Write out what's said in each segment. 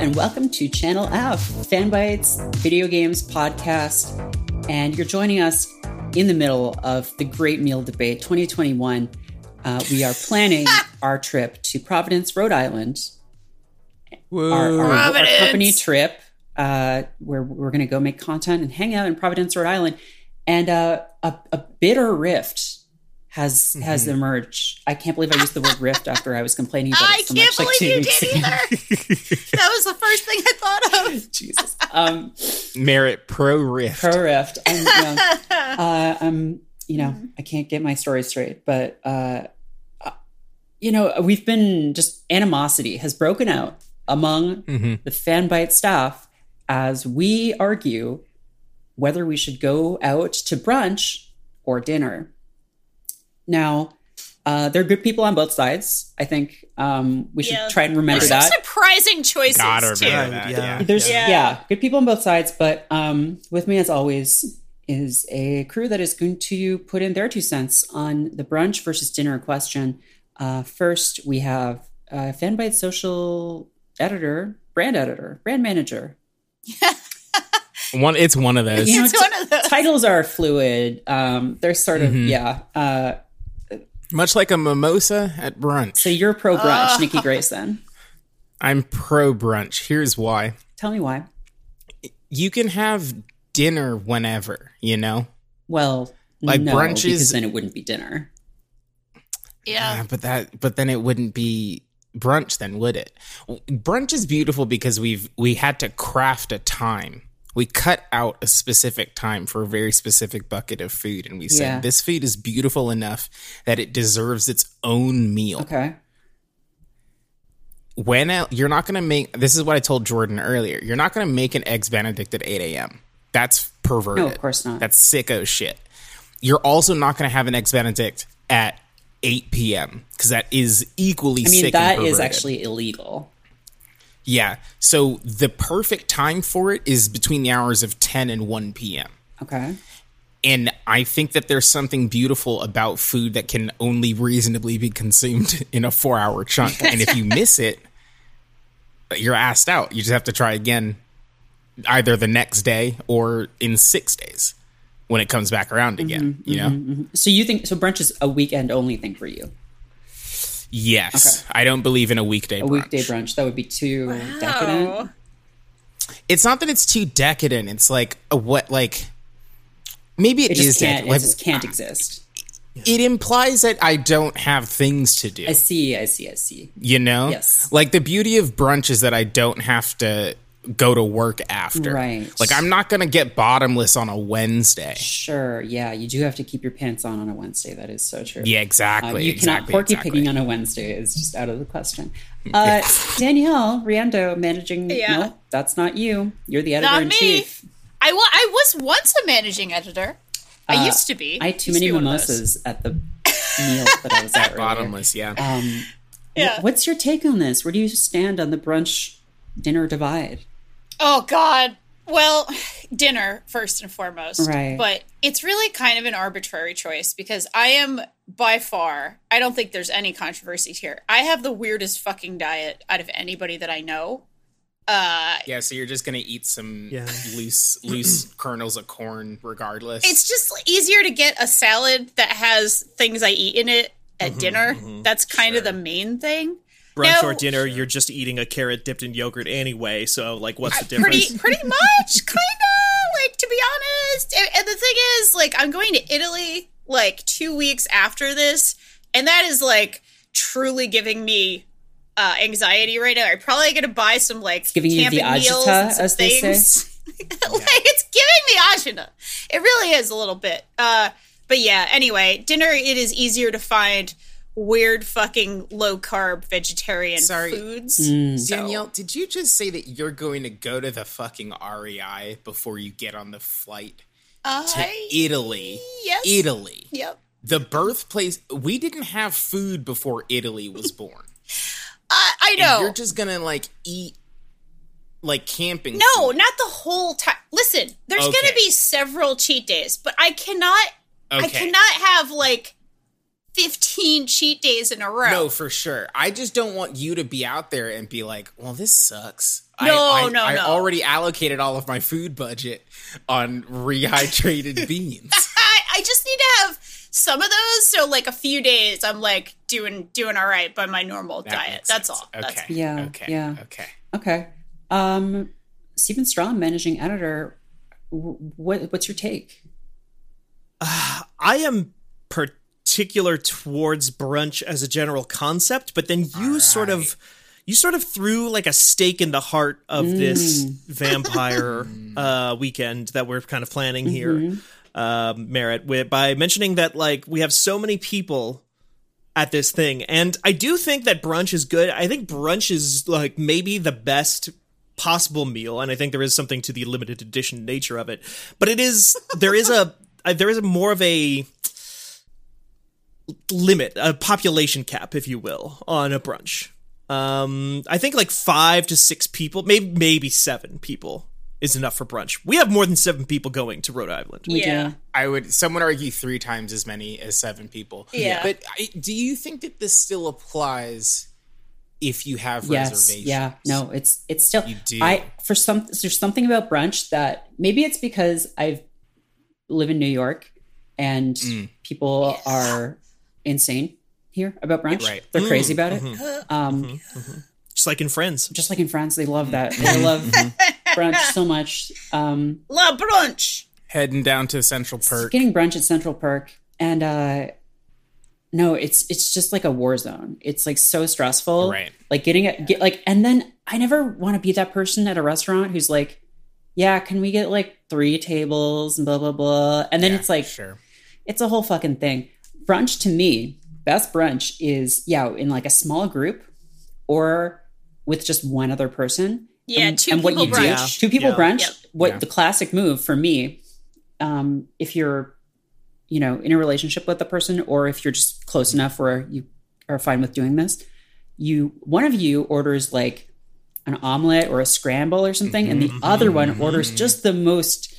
And welcome to Channel F, Fanbyte's Video Games Podcast. And you're joining us in the middle of the Great Meal Debate 2021. Uh, we are planning our trip to Providence, Rhode Island. Our, our, our Providence! company trip, uh, where we're going to go make content and hang out in Providence, Rhode Island. And uh, a, a bitter rift has has Mm-hmm. emerged. I can't believe I used the word rift after I was complaining about I it so can't much like believe two you weeks did ago. either. that was the first thing I thought of. Jesus. Um, Merritt Pro Rift. pro rift. I'm, you know, uh, I'm, you know, I can't get my story straight, but, uh, uh, you know, we've been just animosity has broken out among Mhm. the Fanbyte staff as we argue whether we should go out to brunch or dinner. Now, uh, there are good people on both sides. I think um, we should Yeah. try and remember There's some that. surprising choices Gotta too. that, yeah. yeah. There's Yeah. yeah. good people on both sides, but um, with me as always is a crew that is going to put in their two cents on the brunch versus dinner question. Uh, first, we have uh, Fanbyte social editor, brand editor, brand manager. One, it's one of those. You know, It's one of those. Titles are fluid. Um, they're sort of Mhm. yeah. Uh, Much like a mimosa at brunch. so you're pro brunch, Oh. Nikki Grayson. I'm pro brunch. Here's why. Tell me why. You can have dinner whenever, you know? Well, Like no, brunch because then it wouldn't be dinner. Yeah. Uh, but that but then it wouldn't be brunch then, would it? Brunch is beautiful because we've we had to craft a time. We cut out a specific time for a very specific bucket of food and we said Yeah. this food is beautiful enough that it deserves its own meal. Okay. when el- you're not going to make this is what I told Jordan earlier. You're not going to make an eggs Benedict at 8 a.m. That's perverted. No, of course not. That's sicko shit. You're also not going to have an eggs Benedict at 8 p.m. because that is equally I mean, sick. that is actually illegal. Yeah. So the perfect time for it is between the hours of 10 and 1 p.m. Okay. And I think that there's something beautiful about food that can only reasonably be consumed in a four hour chunk. and if you miss it, you're asked out. You just have to try again either the next day or in six days when it comes back around mm-hmm. again. you know? Mm-hmm. Mm-hmm. So you think so? Brunch is a weekend only thing for you. Yes. I don't believe in a weekday A brunch. weekday brunch that would be too decadent. Oh. It's not that it's too decadent. It's like a what like maybe It it is just can't. decadent. It just can't exist. it implies that I don't have things to do. I see. I see. I see. You know? Yes. Like the beauty of brunch is that I don't have to go to work after. Right. Like I'm not going to get bottomless on a Wednesday. Sure. Yeah, you do have to keep your pants on on a Wednesday. That is so true. Yeah, Uh, exactly. you cannot exactly, porky exactly. picking on a Wednesday is just out of the question. Uh, Danielle Riendeau managing. Yeah. No, that's not you. You're the editor Not in me. chief. I, wa- I was once a managing editor. I used to be. Uh, I had too Used to many be one of those. mimosas at the meal that I was at. earlier. Bottomless, yeah. Um, Yeah. What's your take on this? Where do you stand on the brunch dinner divide? Oh God. Well, dinner first and foremost. Right. But it's really kind of an arbitrary choice because I am by far, I don't think there's any controversy here. I have the weirdest fucking diet out of anybody that I know. Uh yeah, so you're just going to eat some Yeah. loose loose kernels of corn regardless. it's just easier to get a salad that has things I eat in it at dinner. That's kind of the main thing. Brunch No. or dinner, you're just eating a carrot dipped in yogurt anyway. So, like, what's the difference? Pretty pretty much, kind of like to be honest. And, and the thing is, like, I'm going to Italy like two weeks after this, and that is like truly giving me uh, anxiety right now. I'm probably going to buy some like giving you the camping meals agita, and some as they say. like it's giving me agita. It really is a little bit. Uh, but yeah. Anyway, dinner. It is easier to find weird fucking low carb vegetarian Sorry. foods. Mm. So- Danielle, did you just say that you're going to go to the fucking REI before you get on the flight to Italy? yes. Italy. Yep. The birthplace. We didn't have food before Italy was born. I, I And know. You're just gonna like eat like camping. No, food. not the whole time. Listen, there's Okay. going to be several cheat days, but I cannot. Okay. I cannot have like 15 cheat days in a row. No, for sure. I just don't want you to be out there and be like, "Well, this sucks." No, I, I, no, I no. already allocated all of my food budget on rehydrated beans. I, I just need to have some of those. So like a few days, I'm like doing doing all right by my normal That diet. That's sense. all. Okay. That's Yeah, Okay. yeah. Okay. Okay. Um, Steven Strom, managing editor. wh- What what's your take? I am particular towards brunch as a general concept, but then you sort of you sort of threw like a stake in the heart of this vampire uh, weekend that we're kind of planning here, um, Merritt, with, by mentioning that like we have so many people at this thing, and I do think that brunch is good. I think brunch is like maybe the best possible meal and i think there is something to the limited edition nature of it. But it is there is a there is a more of a limit a population cap if you will on a brunch um i think like five to six people maybe maybe seven people is enough for brunch we have more than seven people going to rhode island We Yeah. do. I would. Some would argue three times as many as seven people. Yeah. But I, do you think that this still applies if you have Yes. reservations? Yeah. No, it's it's still. You do. I for some there's something about brunch that maybe it's because I live in New York and Mm. people are insane here about brunch. Right. They're Mm, crazy about it. Mm-hmm. Um, just like in friends just like in France, they love that. They love brunch so much. Um, La brunch. Heading down to Central Perk. getting brunch at Central Perk, and uh, no, it's it's just like a war zone. It's like so stressful. Right. Like getting it, get like, and then I never want to be that person at a restaurant who's like, yeah, can we get like three tables and blah blah blah, and then Yeah, it's like sure. it's a whole fucking thing. Brunch to me, best brunch is yeah, in like a small group or with just one other person. Yeah, and, two and what people you brunch. do, two people Yeah. brunch. Yep. What Yeah. the classic move for me, um, if you're, you know, in a relationship with the person, or if you're just close enough where you are fine with doing this, you one of you orders like an omelet or a scramble or something, and the other one orders just the most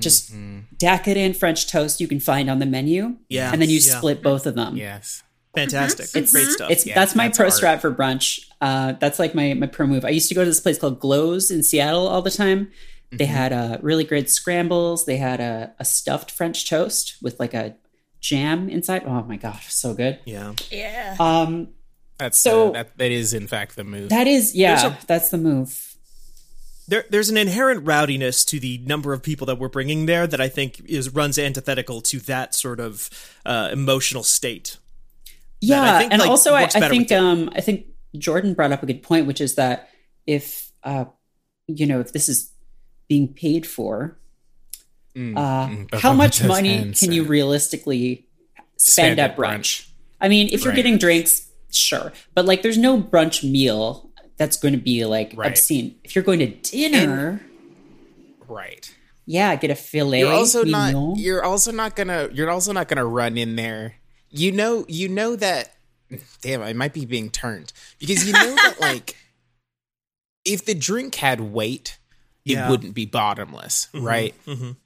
just decadent French toast you can find on the menu. Yeah. and then you Yeah. split both of them. Yes. fantastic It's great stuff It's Yeah, that's my that's pro art. strat for brunch. Uh, that's like my my pro move. I used to go to this place called Glo's in Seattle all the time. They Mm-hmm. had uh, really great scrambles. They had a, a stuffed French toast with like a jam inside. Oh my gosh, so good. yeah Yeah. Um, That's So- uh, that. That is in fact the move. that is yeah, a- that's the move. There, there's an inherent rowdiness to the number of people that we're bringing there that I think is runs antithetical to that sort of uh, emotional state. Yeah, I think, and like, also I, I think um I think Jordan brought up a good point, which is that if uh you know if this is being paid for, Mm, uh, mm, how much money can you realistically spend, Spend at at brunch? I mean, if you're Right. getting drinks, sure, but like there's no brunch meal that's going to be like Right. obscene. If you're going to dinner, Right. yeah, get a filet. You're also mignon. not. You're also not gonna. You're also not gonna run in there. You know. You know that. Damn, I might be being turned because you know that like, if the drink had weight, it Yeah. wouldn't be bottomless, right? mhm.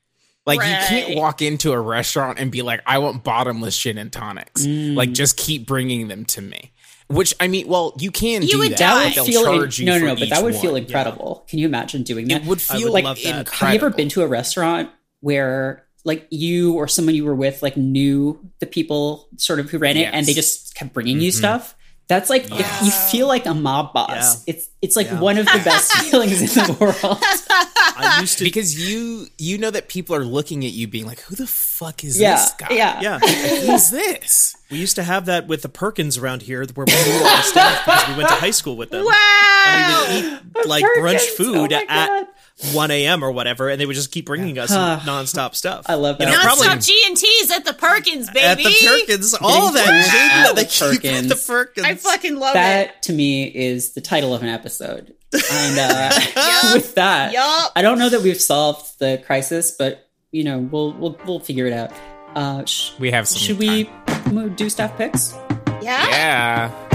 Like you can't walk into a restaurant and be like, "I want bottomless gin and tonics." Mm. Like, just keep bringing them to me. Which I mean, well, you can You do would that. that die. would They'll feel in- charge you no, no, no, but that each would feel one. incredible. Can you imagine doing that? It would feel would like incredible. Have you ever been to a restaurant where like you or someone you were with like knew the people sort of who ran it Yes. and they just kept bringing you mm-hmm. stuff? That's like if you feel like a mob boss. Yeah. It's it's like Yeah. one of the best feelings in the world. I I used to. because you you know that people are looking at you being like, "Who the fuck is Yeah, this guy? yeah, yeah, who's this?" we used to have that with the Perkins around here, where we knew all staff because we went to high school with them. Wow. We would eat like brunch food oh at God. 1 a.m. or whatever, and they would just keep bringing us nonstop stuff. I love You know, Non-stop probably G and T's at the Perkins, baby. at the Perkins, all that food shit at that they the keep at the Perkins. Perkins. I fucking love it. that to me is the title of an episode. And uh, with that, Yup. I don't know that we've solved the crisis, but you know, we'll we'll we'll figure it out. Uh, sh- We have some. should we mo- do staff picks? Yeah. Yeah.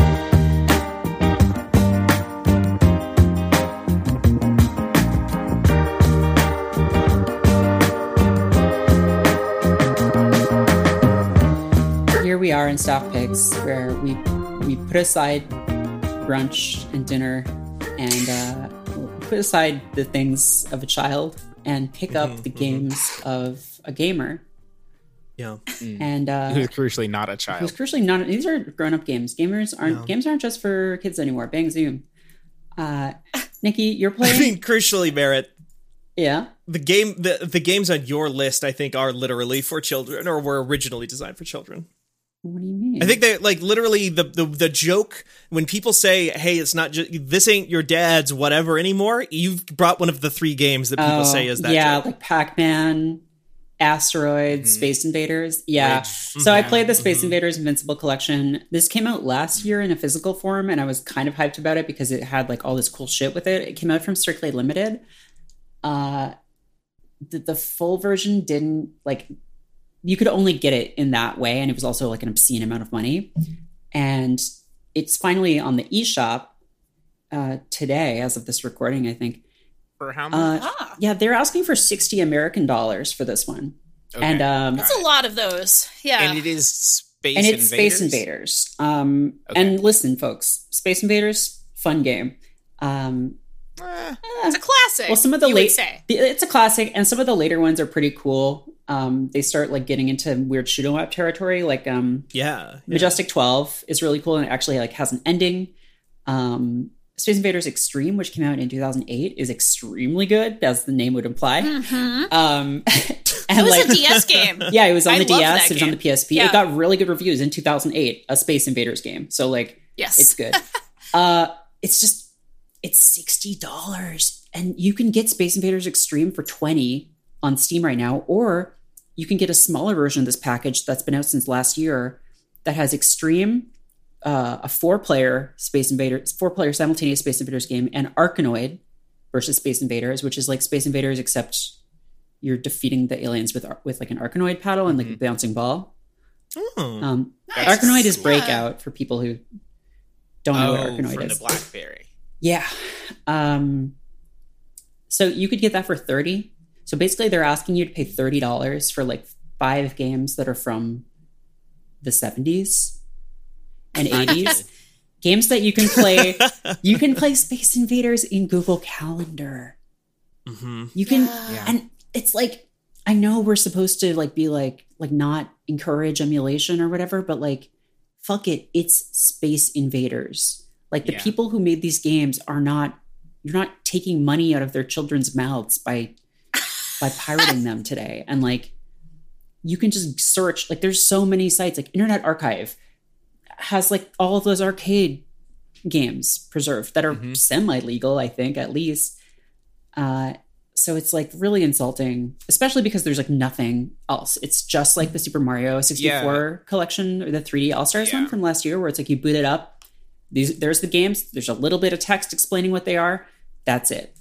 Here we are in staff picks, where we we put aside brunch and dinner, and uh, put aside the things of a child, and pick up the games of a gamer. yeah. And uh, Who's crucially not a child. Who's crucially not. These are grown-up games. Gamers aren't games aren't just for kids anymore. Bang zoom. Uh, Nikki, you're playing. I playing. mean, crucially, Merritt, yeah. the game, the the games on your list, I think, are literally for children, or were originally designed for children. What do you mean? I think they like literally the, the the joke when people say, "Hey, it's not just this ain't your dad's whatever anymore." You've brought one of the three games that people Oh, say is that. yeah, joke. like Pac-Man, Asteroids, mm-hmm. Space Invaders. Yeah. so I mm-hmm. played the Space mm-hmm. Invaders Invincible Collection. This came out last year in a physical form, and I was kind of hyped about it because it had like all this cool shit with it. It came out from Strictly Limited. Uh, the, the full version didn't like. You could only get it in that way, and it was also like an obscene amount of money. And it's finally on the eShop uh, today, as of this recording. I think. For how much? Uh, Ah. yeah, they're asking for 60 American dollars for this one. And um That's a lot of those. Yeah. and it is space and it's invaders? Space Invaders. Um Okay. and listen folks, Space Invaders fun game. Um Eh, it's a classic. well some of the late it's a classic and some of the later ones are pretty cool. Um they start like getting into weird shoot 'em up territory like um yeah, yeah. Majestic 12 is really cool and it actually like has an ending. Um Space Invaders Extreme, which came out in 2008, is extremely good, as the name would imply. Mm-hmm. Um, It was like, a DS game. Yeah, it was on I the DS. It was on the. PSP. Yeah. It got really good reviews in 2008. A Space Invaders game. So like, Yes. it's good. uh, it's just it's sixty dollars, and you can get Space Invaders Extreme for twenty on Steam right now, or you can get a smaller version of this package that's been out since last year that has Extreme, uh, a four-player Space Invaders, four-player simultaneous Space Invaders game, and Arkanoid versus Space Invaders, which is like Space Invaders except you're defeating the aliens with with like an Arkanoid paddle and like a bouncing ball. Oh. Um, Nice. Arkanoid is. Breakout for people who don't know what Oh, Arkanoid from is. the BlackBerry. Yeah. Um, so you could get that for 30. So basically they're asking you to pay $30 for like five games that are from the 70s and 80s. games that you can play. you can play Space Invaders in Google Calendar. hmm You can Yeah. and it's like I know we're supposed to like be like like not encourage emulation or whatever, but like fuck it, it's Space Invaders. Like the Yeah. people who made these games are not you're not taking money out of their children's mouths by by pirating them today. And like you can just search like there's so many sites like Internet Archive has like all of those arcade games preserved that are Mhm. semi legal, I think, at least. Uh, so it's like really insulting, especially because there's like nothing else. It's just like the Super Mario 64 collection or the 3D All Stars Yeah. one from last year, where it's like you boot it up. These there's the games. There's a little bit of text explaining what they are. That's it.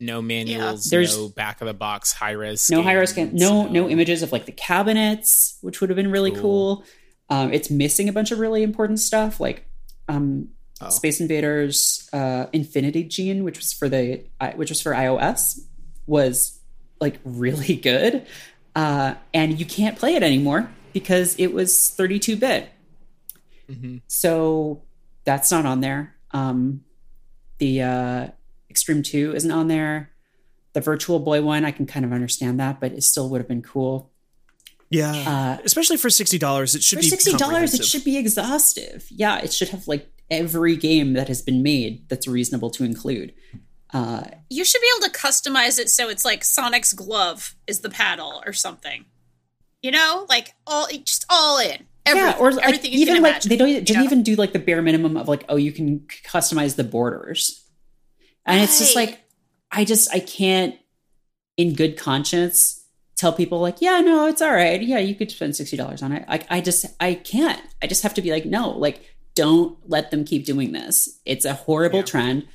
No manuals, There's- no back of the box high res. No high res scan. No no images of like the cabinets, which would have been really cool. Cool. Um, it's missing a bunch of really important stuff like um, Oh. Space Invaders uh, Infinity Gene, which was for the which was for iOS, was like really good, uh, and you can't play it anymore because it was 32 bit. Mhm. So that's not on there. Um, the uh, Extreme Two isn't on there. The Virtual Boy one, I can kind of understand that, but it still would have been cool. Yeah, Uh, especially for sixty dollars, it should for be sixty dollars, it should be exhaustive. Yeah, it should have like every game that has been made that's reasonable to include. Uh, You should be able to customize it so it's like Sonic's glove is the paddle or something. You know, like all just all in. Everything, yeah, or like everything you even can like imagine. they don't didn't know? even do like the bare minimum of like oh you can customize the borders, and it's just like I just I can't in good conscience tell people like yeah no it's all right. Yeah you could spend sixty dollars on it. I I just I can't. I just have to be like no like don't let them keep doing this. It's a horrible Yeah. trend.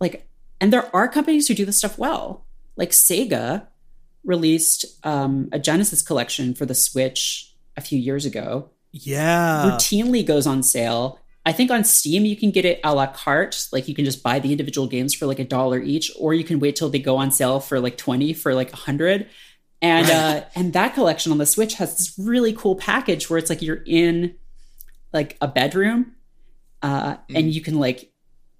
Like and there are companies who do this stuff well. Like Sega released um, a Genesis collection for the Switch a few years ago. Yeah. routinely goes on sale. I think on Steam you can get it a la carte, like you can just buy the individual games for like a dollar each, or you can wait till they go on sale for like twenty for like a hundred. And uh, and that collection on the Switch has this really cool package where it's like you're in like a bedroom, uh, and you can like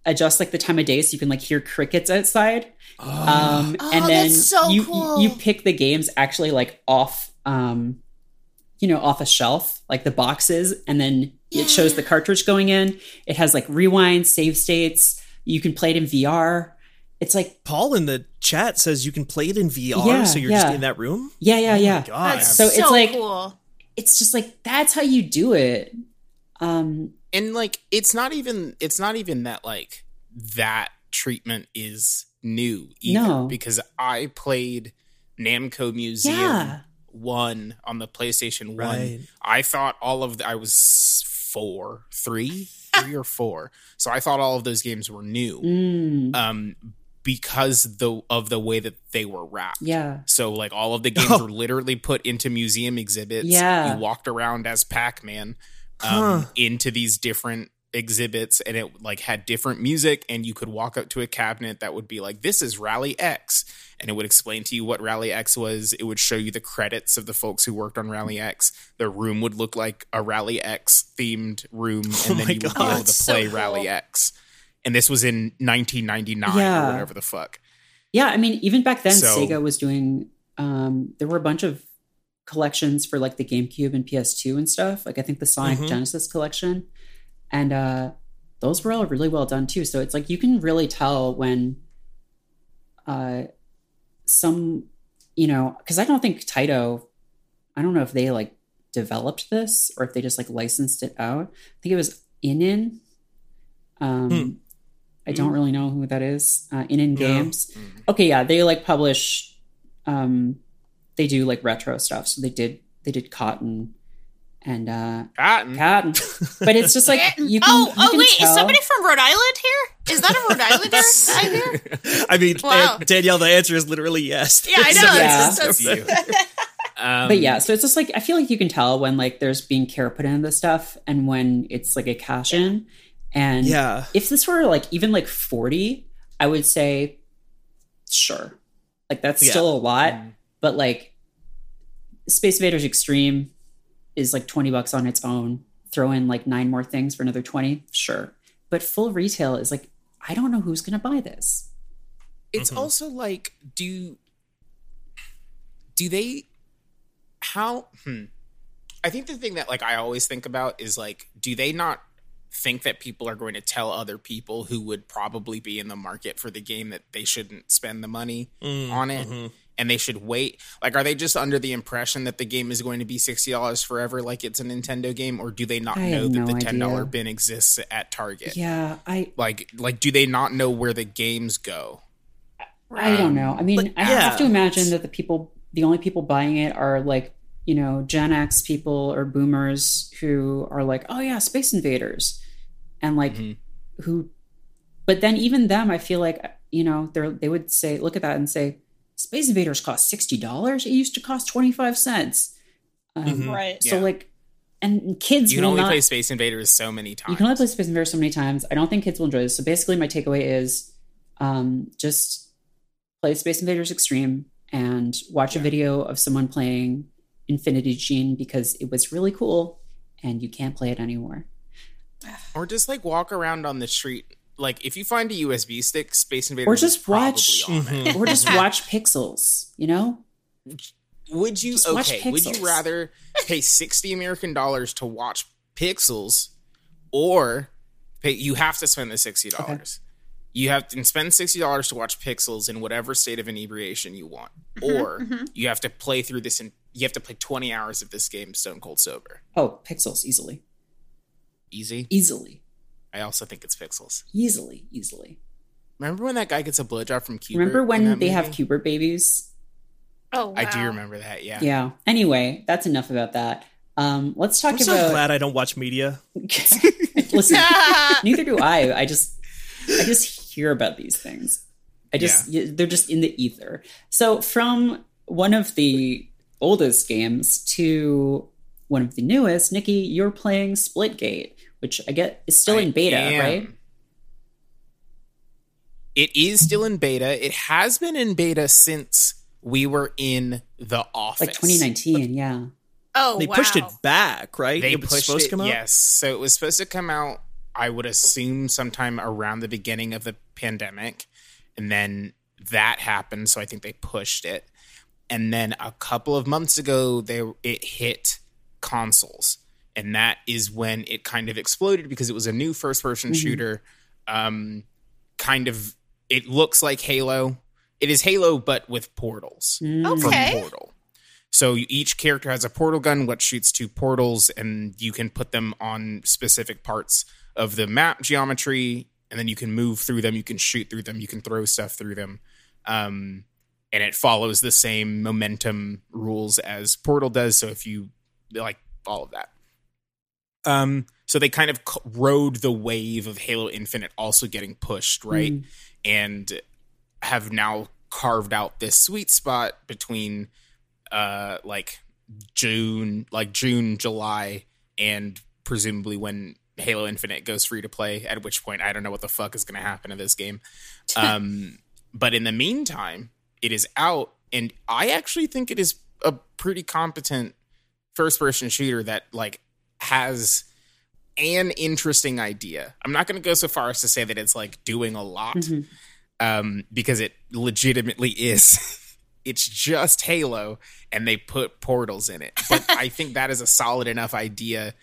adjust like the time of day so you can like hear crickets outside. Um, Oh, and then that's so you, cool. you pick the games actually like off, um, you know, off a shelf, like the boxes, and then it shows the cartridge going in. It has like rewind, save states. You can play it in VR. It's like, Paul in the chat says you can play it in VR, Yeah, so you're yeah. just in that room. yeah, yeah, yeah. God. That's So so, it's like- cool. It's just like that's how you do it. Um, and like it's not even it's not even that like that treatment is new either No. because I played Namco Museum Yeah. 1 on the PlayStation 1. Right. I thought all of the, I was 4, 3, 3 or 4. So I thought all of those games were new. mm, Um because the of the way that they were wrapped. yeah, So like all of the games Oh. were literally put into museum exhibits. Yeah. You walked around as Pac-Man um, Huh. into these different exhibits and it like had different music and you could walk up to a cabinet that would be like this is Rally X and it would explain to you what Rally X was. It would show you the credits of the folks who worked on Rally X. The room would look like a Rally X themed room and Oh then you would God. be able to so play cool. Rally X. And this was in 1999 Yeah. or whatever the fuck. yeah. I mean, even back then, So- Sega was doing. Um, there were a bunch of collections for like the GameCube and PS2 and stuff. Like I think the Sonic Mhm. Genesis collection, and uh, those were all really well done too. So it's like you can really tell when uh, some, you know, because I don't think Taito, I don't know if they like developed this or if they just like licensed it out. I think it was ININ. Um, Hmm. I don't really know who that is. Uh, ININ Yeah. Games. Okay, yeah, they like publish. Um, they do like retro stuff. So they did they did Cotton and uh, Cotton. Cotton, but it's just like you can. oh, you oh can wait, tell. is somebody from Rhode Island here? Is that a Rhode Islander I hear? I mean, Wow. Dan- Danielle, the answer is literally yes. Yeah, I know. So- Yeah. It's just- So few. Um, but yeah, so it's just like I feel like you can tell when like there's being care put into this stuff and when it's like a cash in. And Yeah. if this were like even like 40, I would say sure. Like that's Yeah. still a lot, but like Space Invaders Extreme is like 20 bucks on its own. Throw in like nine more things for another 20, sure. But full retail is like I don't know who's going to buy this. It's Mhm. also like, do do they how hmm. I think the thing that like I always think about is like, do they not think that people are going to tell other people who would probably be in the market for the game that they shouldn't spend the money Mm, on it mhm. And they should wait? Like, are they just under the impression that the game is going to be sixty dollars forever, like it's a Nintendo game, or do they not I know that no the ten dollar idea. bin exists at Target? Yeah, I Like, like, do they not know where the games go? I don't know. I mean, But, I have to imagine that the people, the only people buying it are like, you know, Gen X people or boomers who are like, oh yeah, Space Invaders, and like Mhm. who. But then even them, I feel like you know they are they would say, look at that and say, Space Invaders cost sixty dollars. It used to cost twenty five cents. Um, Mhm. Right. So Yeah. like, and kids You can will only not. play Space Invaders so many times. You can only play Space Invaders so many times. I don't think kids will enjoy this. So basically, my takeaway is um, just play Space Invaders Extreme and watch a video of someone playing Infinity Gene because it was really cool and you can't play it anymore. or just like walk around on the street. Like if you find a USB stick, Space Invaders, Or just probably watch- on it. or just watch Pixels, you know? Would you Just okay? Would you rather pay sixty American dollars to watch Pixels, or pay? You have to spend the sixty dollars. you have to spend sixty dollars to watch Pixels in whatever state of inebriation you want, Mm-hmm, or you have to play through this and you have to play twenty hours of this game stone cold sober. Oh, pixels easily, Easy. easily, I also think it's Pixels. easily, easily. Remember when that guy gets a blowjob from Q*bert? Remember when that they have movie? Q*bert babies? Oh, wow. I do remember that. Yeah. Yeah. Anyway, that's enough about that. Um, let's talk I'm so about. glad I don't watch media. Listen, neither do I. I just, I just hear about these things. I just, y they're just in the ether. So from one of the oldest games to one of the newest, Nikki, you're playing Splitgate, which I get is still in beta, am. right? It is still in beta. It has been in beta since we were in the office. Like 2019, yeah. Oh, They wow. pushed it back, right? They it was pushed supposed it. to come out. Yes, so it was supposed to come out. I would assume sometime around the beginning of the pandemic, and then that happened. So I think they pushed it. And then a couple of months ago, they it hit consoles, and that is when it kind of exploded because it was a new first person shooter. Um, kind of, it looks like Halo. It is Halo, but with portals from Okay. Portal. So each character has a portal gun, which shoots two portals, and you can put them on specific parts of the map geometry, and then you can move through them, you can shoot through them, you can throw stuff through them. Um, and it follows the same momentum rules as Portal does. So if you like all of that. Um, so they kind of rode the wave of Halo Infinite also getting pushed, right? And have now carved out this sweet spot between uh like June, like June, July, and presumably when Halo Infinite goes free to play, at which point I don't know what the fuck is gonna happen to this game. Um but in the meantime, it is out, and I actually think it is a pretty competent first person shooter that like has an interesting idea. I'm not going to go so far as to say that it's like doing a lot um, because it legitimately is. it's just Halo and they put portals in it. But I think that is a solid enough idea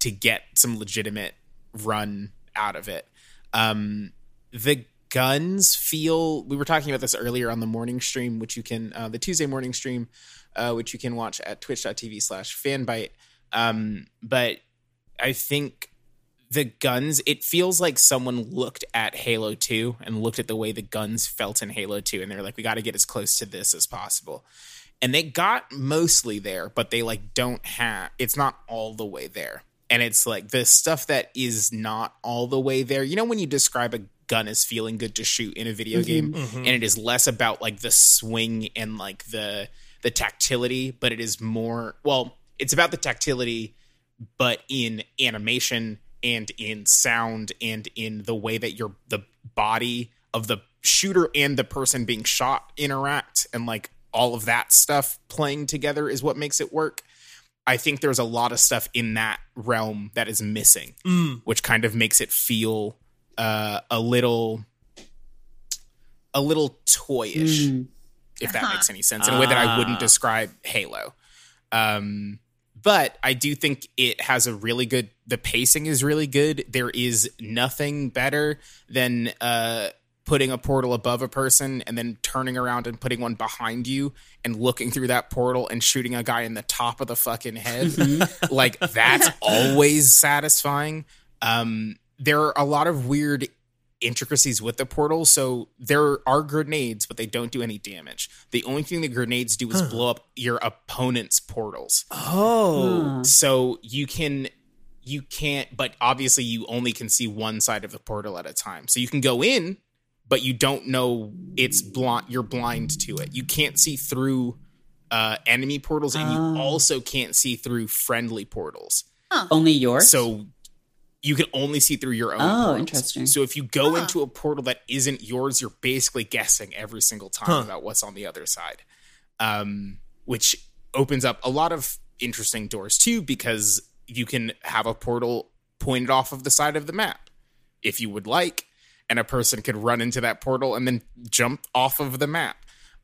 to get some legitimate run out of it. Um, the guns feel we were talking about this earlier on the morning stream which you can uh, the tuesday morning stream uh, which you can watch at twitch.tv slash fanbyte um, but i think the guns it feels like someone looked at halo 2 and looked at the way the guns felt in halo 2 and they're like we got to get as close to this as possible. And they got mostly there but they like don't have it's not all the way there. And it's like the stuff that is not all the way there you know when you describe a gun as feeling good to shoot in a video game and it is less about like the swing and like the the tactility but it is more well it's about the tactility but in animation and in sound and in the way that your the body of the shooter and the person being shot interact and like all of that stuff playing together is what makes it work. I think there's a lot of stuff in that realm that is missing, which kind of makes it feel uh, a little a little toyish, if that makes any sense, in a way that I wouldn't describe Halo. Um, but I do think it has a really good. The pacing is really good. There is nothing better than uh, putting a portal above a person and then turning around and putting one behind you and looking through that portal and shooting a guy in the top of the fucking head. like that's always satisfying. Um, there are a lot of weird intricacies with the portal. So there are grenades, but they don't do any damage. The only thing the grenades do is blow up your opponent's portals. Oh, So you can you can't but obviously you only can see one side of the portal at a time. So you can go in, but you don't know it's blind you're blind to it. You can't see through uh enemy portals and you also can't see through friendly portals. Only yours? So you can only see through your own. Oh, portals. interesting. So if you go into a portal that isn't yours, you're basically guessing every single time about what's on the other side, um, which opens up a lot of interesting doors too, because you can have a portal pointed off of the side of the map if you would like, and a person could run into that portal and then jump off of the map.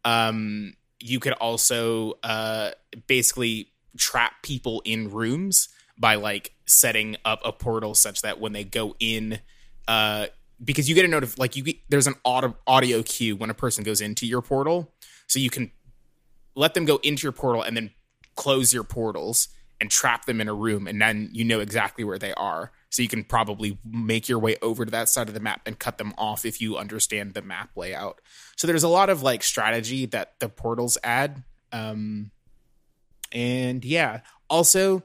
Um, you could also uh, basically trap people in rooms by like setting up a portal such that when they go in, uh, because you get a note of like you get, there's an audio audio cue when a person goes into your portal, so you can let them go into your portal and then close your portals and trap them in a room, and then you know exactly where they are. So you can probably make your way over to that side of the map and cut them off if you understand the map layout. So there's a lot of like strategy that the portals add. Um, and yeah, also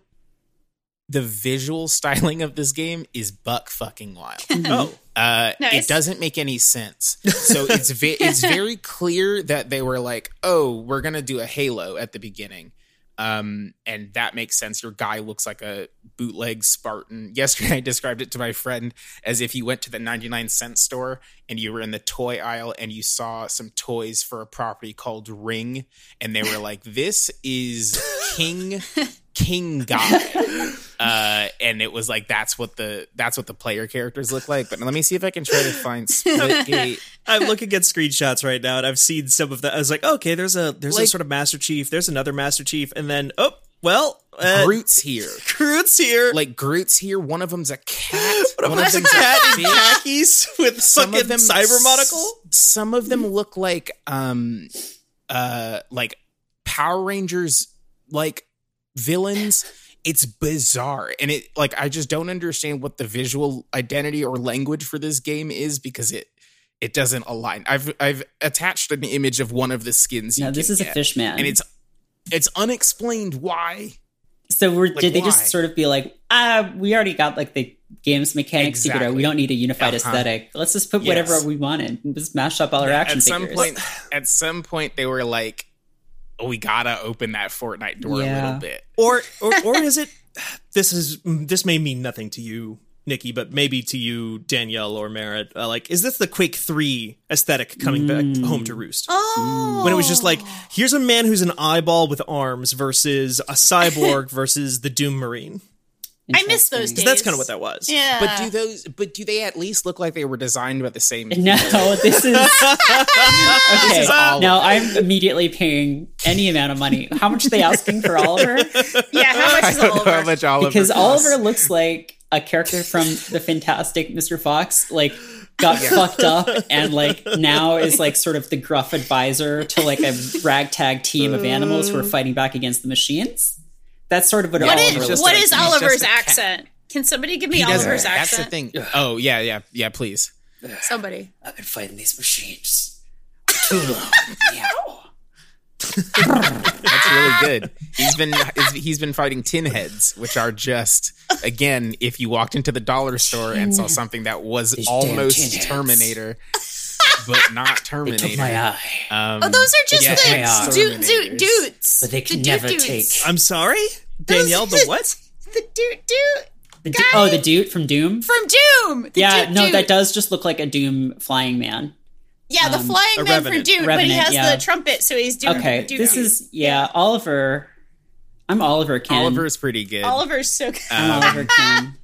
the visual styling of this game is buck fucking wild. Oh, Uh, Nice. It doesn't make any sense. So it's ve- it's very clear that they were like, "Oh, we're gonna do a Halo at the beginning," um, and that makes sense. Your guy looks like a bootleg Spartan. Yesterday, I described it to my friend as if you went to the ninety nine cent store and you were in the toy aisle and you saw some toys for a property called Ring, and they were like, "This is King King Guy." Uh, and it was like that's what the that's what the player characters look like. But let me see if I can try to find Splitgate. I'm looking at screenshots right now, and I've seen some of that. I was like, okay, there's a there's a sort of Master Chief. There's another Master Chief, and then oh well, uh, Groot's here. Groot's here. Like Groot's here. One of them's a cat. One of One of them's a cat in khakis with Some fucking of them cyber monocle. Some of them look like um uh like Power Rangers like villains. It's bizarre. And it like I just don't understand what the visual identity or language for this game is because it it doesn't align. I've I've attached an image of one of the skins. you No, this is a fish man. and it's it's unexplained why. so we're, did they why? just sort of be like, ah, we already got like the game's mechanics. Exactly. We don't need a unified Uh-huh. aesthetic. Let's just put Yes. whatever we wanted. and Just mash up all our action at some point at some point they were like we gotta open that Fortnite door a little bit. or or or is it? This is this may mean nothing to you, Nikki, but maybe to you, Danielle or Merritt. Uh, like, is this the Quake Three aesthetic coming back home to roost? Oh, When it was just like, here's a man who's an eyeball with arms versus a cyborg versus the Doom Marine. I miss those 'Cause days. that's kind of what that was. Yeah, But do those but do they at least look like they were designed by the same No, this is okay. is Oliver. now I'm immediately paying any amount of money. How much are they asking for Oliver? yeah. How much is I don't know how much Oliver Because costs. Oliver looks like a character from the Fantastic Mr. Fox, like got fucked up and like now is like sort of the gruff advisor to like a ragtag team of uh. animals who are fighting back against the machines. That's sort of what, What Oliver is, just what a- is Oliver's just accent? Can somebody give me Oliver's doesn't- That's the thing. Oh yeah, yeah, yeah. Please. Somebody. I've been fighting these machines for too long. That's really good. He's been he's been fighting tin heads, which are just again, if you walked into the dollar store and saw something that was These almost tin heads. Terminator, but not They Terminator. took my eye, Um, Oh, those are just yeah, the are. dude, dude, dudes. but they can dude never dudes. take. I'm sorry, Danielle. The what? The dude, dude the du- oh, the dude from Doom. from Doom. The Yeah, dude, no, dude. that does just look like a Doom flying man. Yeah, the um, flying a man from Revenant. Doom, but he has yeah. the trumpet, so he's doing. Okay, dude, this is yeah, Oliver. I'm Oliver Ken. Oliver's pretty good. Oliver's so good. I'm Um, Oliver Ken.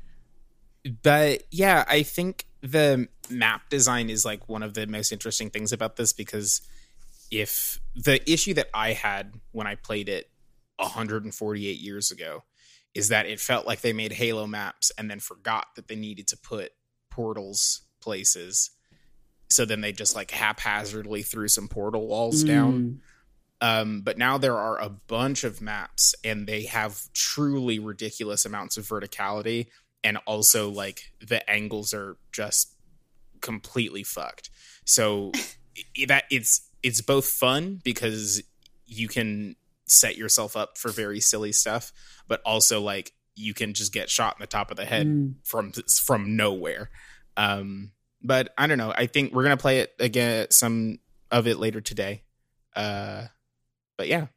but yeah, I think the map design is like one of the most interesting things about this because if the issue that I had when I played it 148 years ago is that it felt like they made Halo maps and then forgot that they needed to put portals places. So then they just like haphazardly threw some portal walls down. Mm. Um, but now there are a bunch of maps and they have truly ridiculous amounts of verticality and also like the angles are just completely fucked. So that it's it's both fun because you can set yourself up for very silly stuff, but also like you can just get shot in the top of the head Mm. from from nowhere. Um, but I don't know. I think we're gonna play it again, some of it later today. Uh, but yeah,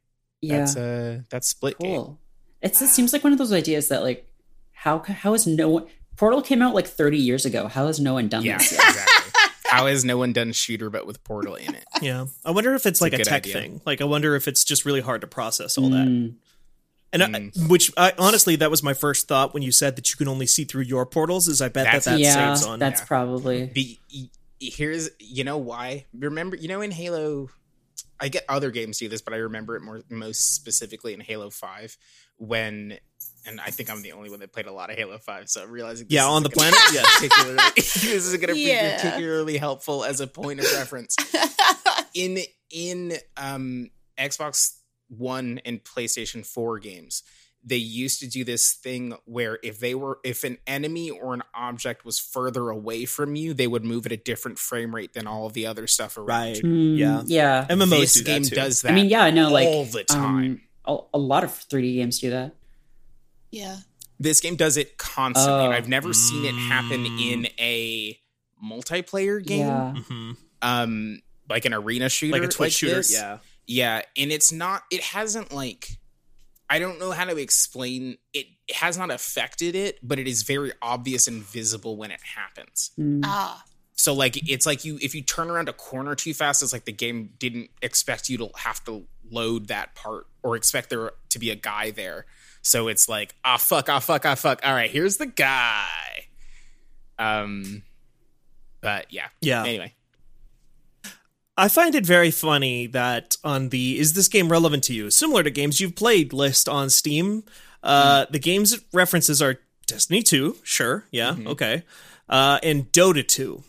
Yeah, that's uh, that's Splitgate. cool. It's, it seems like one of those ideas that like how how is no one Portal came out like 30 years ago. How has no one done Yeah, this? exactly. How has no one done shooter but with Portal in it? Yeah, I wonder if it's like a a, tech idea. thing. Like, I wonder if it's just really hard to process all that. Mm. And I, Mm. which I, honestly, that was my first thought when you said that you can only see through your portals. Is I bet That's- that that yeah, saves on. that's Yeah. probably Be, here's you know why. Remember, you know in Halo, I get other games do this, but I remember it more most specifically in Halo Five when and I think I'm the only one that played a lot of Halo 5, so I'm realizing Yeah, on the gonna planet? Yeah. particularly this is going to Yeah. be particularly helpful as a point of reference. in in um Xbox One and PlayStation 4 games, they used to do this thing where if they were if an enemy or an object was further away from you, they would move at a different frame rate than all of the other stuff around. Right. you. Mm, Yeah. yeah. MMOs This do game that too. does that. I mean, yeah, I know. Like all the time. Um, a, a lot of 3D games do that. Yeah. this game does it constantly. and Oh. I've never seen it happen in a multiplayer game. Yeah. Mhm. um like an arena shooter Like a Twitch shooter. this. Yeah. yeah and it's not it hasn't like i don't know how to explain it it has not affected it but it is very obvious and visible when it happens Mm. Ah. so like it's like you if you turn around a corner too fast it's like the game didn't expect you to have to load that part or expect there to be a guy there so it's like ah fuck ah fuck ah fuck. All right here's the guy. Um but yeah. Yeah. anyway. I find it very funny that on the is this game relevant to you? Similar to games you've played list on Steam, uh, the games it references are Destiny 2, sure, yeah, okay, uh, and Dota 2.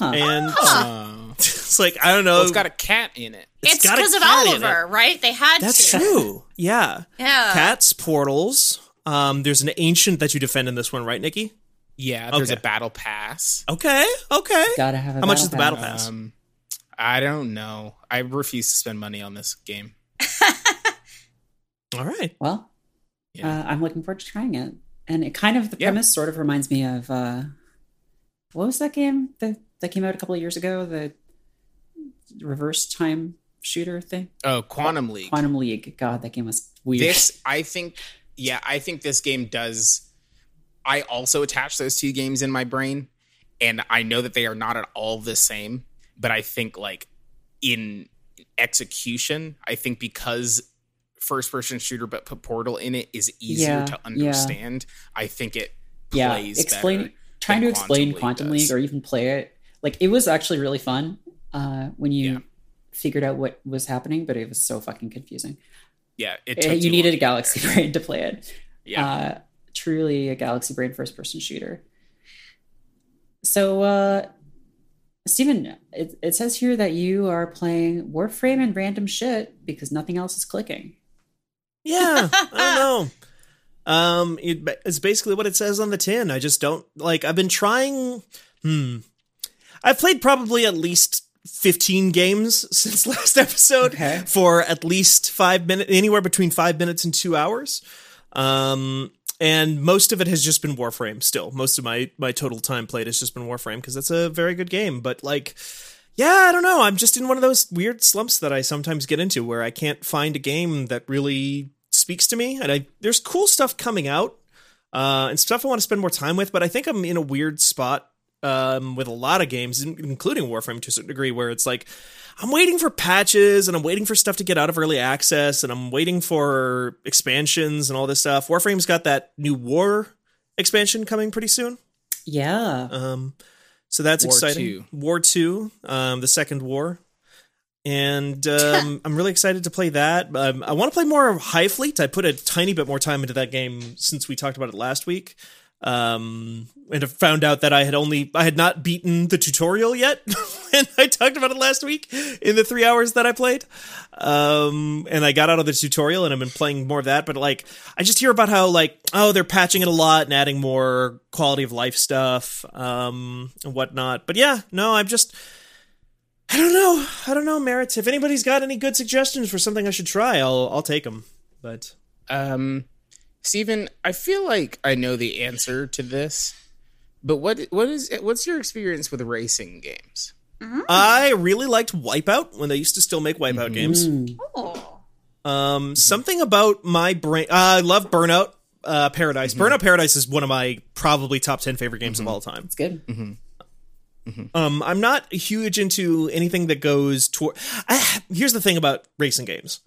Huh. And uh, it's like, I don't know. well, it's got a cat in it It's got a because of cat in Oliver, right? They had That's to. true. Yeah. Yeah. Cats, portals. Um, there's an ancient that you defend in this one, right, Nikki? Yeah, there's Okay. a battle pass. Okay, okay. Gotta have a How much is the battle battle pass? Um, I don't know. I refuse to spend money on this game. All right. Well, Yeah. uh, I'm looking forward to trying it. And it kind of the Yeah. premise sort of reminds me of uh, what was that game that that came out a couple of years ago? The reverse time shooter thing, Oh, Quantum League. Quantum League. God, that game was weird. This, I think, yeah, I think this game does. I also attach those two games in my brain, and I know that they are not at all the same. But I think, like in execution, I think because first-person shooter but put Portal in it is easier Yeah, to yeah. understand. I think it yeah, plays explain better trying to explain Quantum League Quantum League, or even play it. Like it was actually really fun uh, when you Yeah. figured out what was happening, but it was so fucking confusing. Yeah, it Uh, took you needed a galaxy there. brain to play it. Yeah. Uh, truly a galaxy brain first person shooter. So, uh, Steven, it, it says here that you are playing Warframe and random shit because nothing else is clicking. Yeah, I don't know. Um, it, it's basically what it says on the tin. I just don't like. I've been trying. Hmm. I've played probably at least fifteen games since last episode Okay. for at least five minutes, anywhere between five minutes and two hours. Um, and most of it has just been Warframe. Still, most of my my total time played has just been Warframe because that's a very good game. But like. Yeah, I don't know. I'm just in one of those weird slumps that I sometimes get into where I can't find a game that really speaks to me. And I there's cool stuff coming out uh, and stuff I want to spend more time with, but I think I'm in a weird spot um, with a lot of games, including Warframe to a certain degree, where it's like I'm waiting for patches and I'm waiting for stuff to get out of early access and I'm waiting for expansions and all this stuff. Warframe's got that new war expansion coming pretty soon. Yeah. Um, so that's War exciting. Two. War Two, um, the second war, and um, I'm really excited to play that. Um, I want to play more of High Fleet. I put a tiny bit more time into that game since we talked about it last week, um, and found out that I had only I had not beaten the tutorial yet. and I talked about it last week in the three hours that I played. Um, and I got out of the tutorial and I've been playing more of that. But like, I just hear about how like, oh, they're patching it a lot and adding more quality of life stuff, um, and whatnot. But yeah, no, I'm just, I don't know. I don't know, Merritt. If anybody's got any good suggestions for something I should try, I'll, I'll take them. But Um, Steven, I feel like I know the answer to this, but what what is what's your experience with racing games? I really liked Wipeout when they used to still make Wipeout games. Mm. Oh. Um, something about my brain. Uh, I love Burnout uh, Paradise. Burnout Paradise is one of my probably top ten favorite games of all time. It's good. Um, I'm not huge into anything that goes toward. Here's the thing about racing games.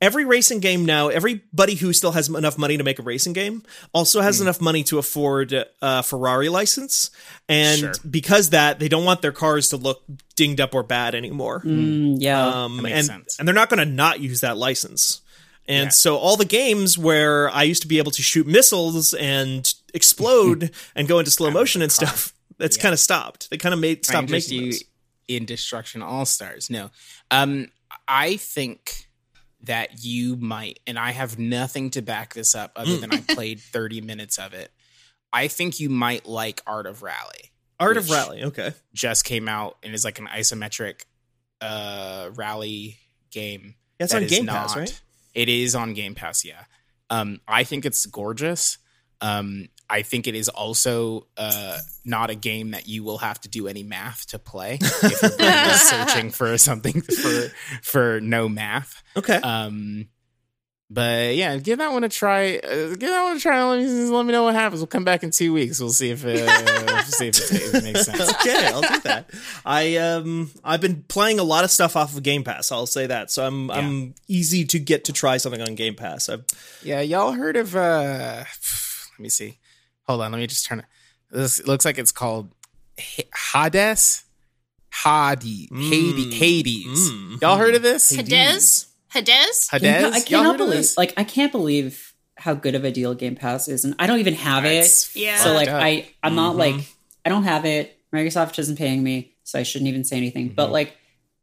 Every racing game now, everybody who still has enough money to make a racing game also has enough money to afford a Ferrari license, and Sure. because that, they don't want their cars to look dinged up or bad anymore. Mm, yeah. Um, That makes and sense. and they're not going to not use that license. And Yeah. so all the games where I used to be able to shoot missiles and explode and go into slow motion and stuff, that's kind of stopped. They kind of made trying stopped making you those. in Destruction All Stars. No, um, I think that you might, and I have nothing to back this up other Mm. than I played thirty minutes of it. I think you might like Art of Rally. Art of Rally. Okay. Just came out and is like an isometric uh rally game. That's that on Game Pass, right? It is on Game Pass, yeah. Um, I think it's gorgeous. Um, I think it is also uh, not a game that you will have to do any math to play if you're searching for something for for no math. Okay. Um, but yeah, give that one a try. Uh, give that one a try. Let me, let me know what happens. We'll come back in two weeks. We'll see if uh, we'll see if it, if it makes sense. okay, I'll do that. I um I've been playing a lot of stuff off of Game Pass. I'll say that. So I'm I'm easy to get to try something on Game Pass. I've, Yeah, y'all heard of uh let me see. Hold on, let me just turn it. This looks like it's called H- Hades. Hades. Hades. Hades. mm. Y'all heard of this? Hades? Hades? Hades? I Y'all cannot believe, this? like, I can't believe how good of a deal Game Pass is, and I don't even have It's it. Yeah. So, like, up. I, I'm not Mhm. like, I don't have it. Microsoft isn't paying me, so I shouldn't even say anything. Mm-hmm. But like,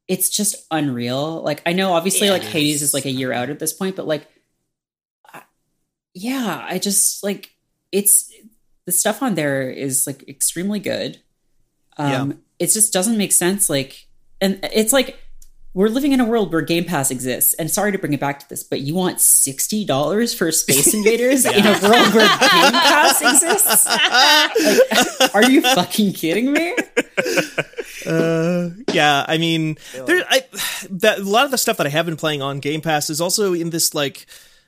it's just unreal. Like, I know obviously, Yeah. like, Hades is like a year out at this point, but like, I- yeah, I just like it's the stuff on there is like extremely good. Um, it just doesn't make sense. Like, and it's like we're living in a world where Game Pass exists. And sorry to bring it back to this, but you want sixty dollars for Space Invaders in a world where Game Pass exists? Like, are you fucking kidding me? uh, yeah, I mean, there I that a lot of the stuff that I have been playing on Game Pass is also in this like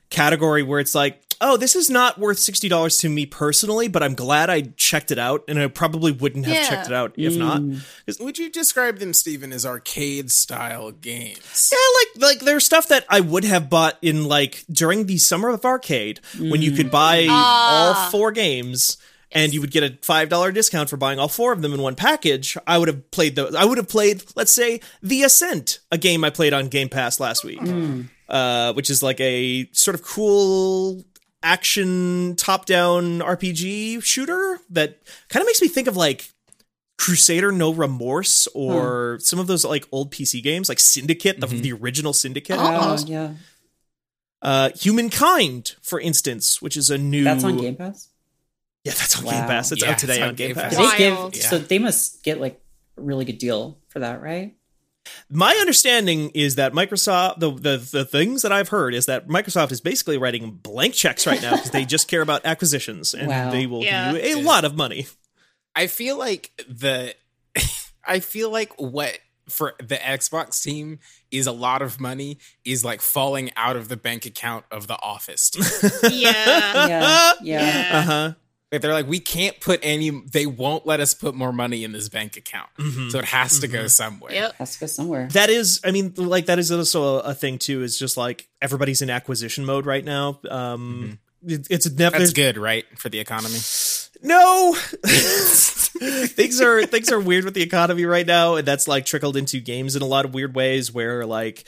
category where it's like, oh, this is not worth sixty dollars to me personally, but I'm glad I checked it out, and I probably wouldn't have Yeah. checked it out if not. Mm. Would you describe them, Steven, as arcade style games? Yeah, like like there's stuff that I would have bought in like during the summer of arcade when you could mm. buy ah. all four games and you would get a five dollar discount for buying all four of them in one package. I would have played those. I would have played, let's say, The Ascent, a game I played on Game Pass last week, mm. Uh, which is like a sort of cool action top down RPG shooter that kind of makes me think of like Crusader No Remorse or some of those like old PC games like Syndicate, the, the original Syndicate. Oh, yeah. Uh, Humankind, for instance, which is a new. That's on Game Pass. Yeah, that's on Wow. Game Pass. It's Yeah, out today it's on, on Game Game Pass. Pass. they give, Wild. so they must get like a really good deal for that, right? My understanding is that Microsoft, the, the the things that I've heard is that Microsoft is basically writing blank checks right now because they just care about acquisitions and Wow. they will Yeah. give you a lot of money. I feel like the I feel like what for the Xbox team is a lot of money is like falling out of the bank account of the office team. Yeah. Yeah. Yeah. Yeah. Uh huh. Like they're like, we can't put any they won't let us put more money in this bank account. Mm-hmm. So it has to go somewhere. Yep. Has to go somewhere. That is, I mean, like that is also a, a thing too. Is just like everybody's in acquisition mode right now. Um, it- it's never That's good, right? For the economy. No, things are things are weird with the economy right now, and that's like trickled into games in a lot of weird ways. Where like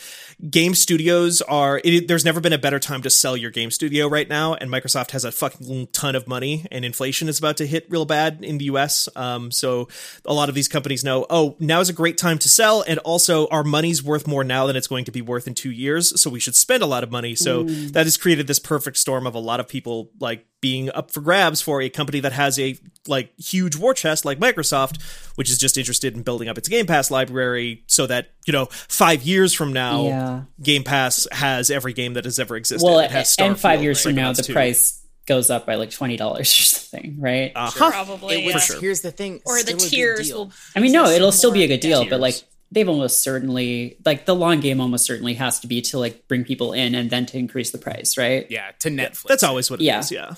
game studios are, it, there's never been a better time to sell your game studio right now, and Microsoft has a fucking ton of money, and inflation is about to hit real bad in the U.S. Um, so a lot of these companies know, oh, now is a great time to sell, and also our money's worth more now than it's going to be worth in two years, so we should spend a lot of money. So that has created this perfect storm of a lot of people like being up for grabs for a company that has a like huge war chest like Microsoft, which is just interested in building up its Game Pass library so that, you know, five years from now, Yeah. Game Pass has every game that has ever existed. Well, it has and five Starfield, years from now, the 2. price goes up by like twenty dollars or something, right? Uh-huh. Probably. It yeah. was, Here's the thing. Or the still a good tiers will. I mean, no, it'll still be a good deal, Yeah. but like they've almost certainly like the long game almost certainly has to be to like bring people in and then to increase the price, right? Yeah, to Netflix. That's always what it is. Yeah.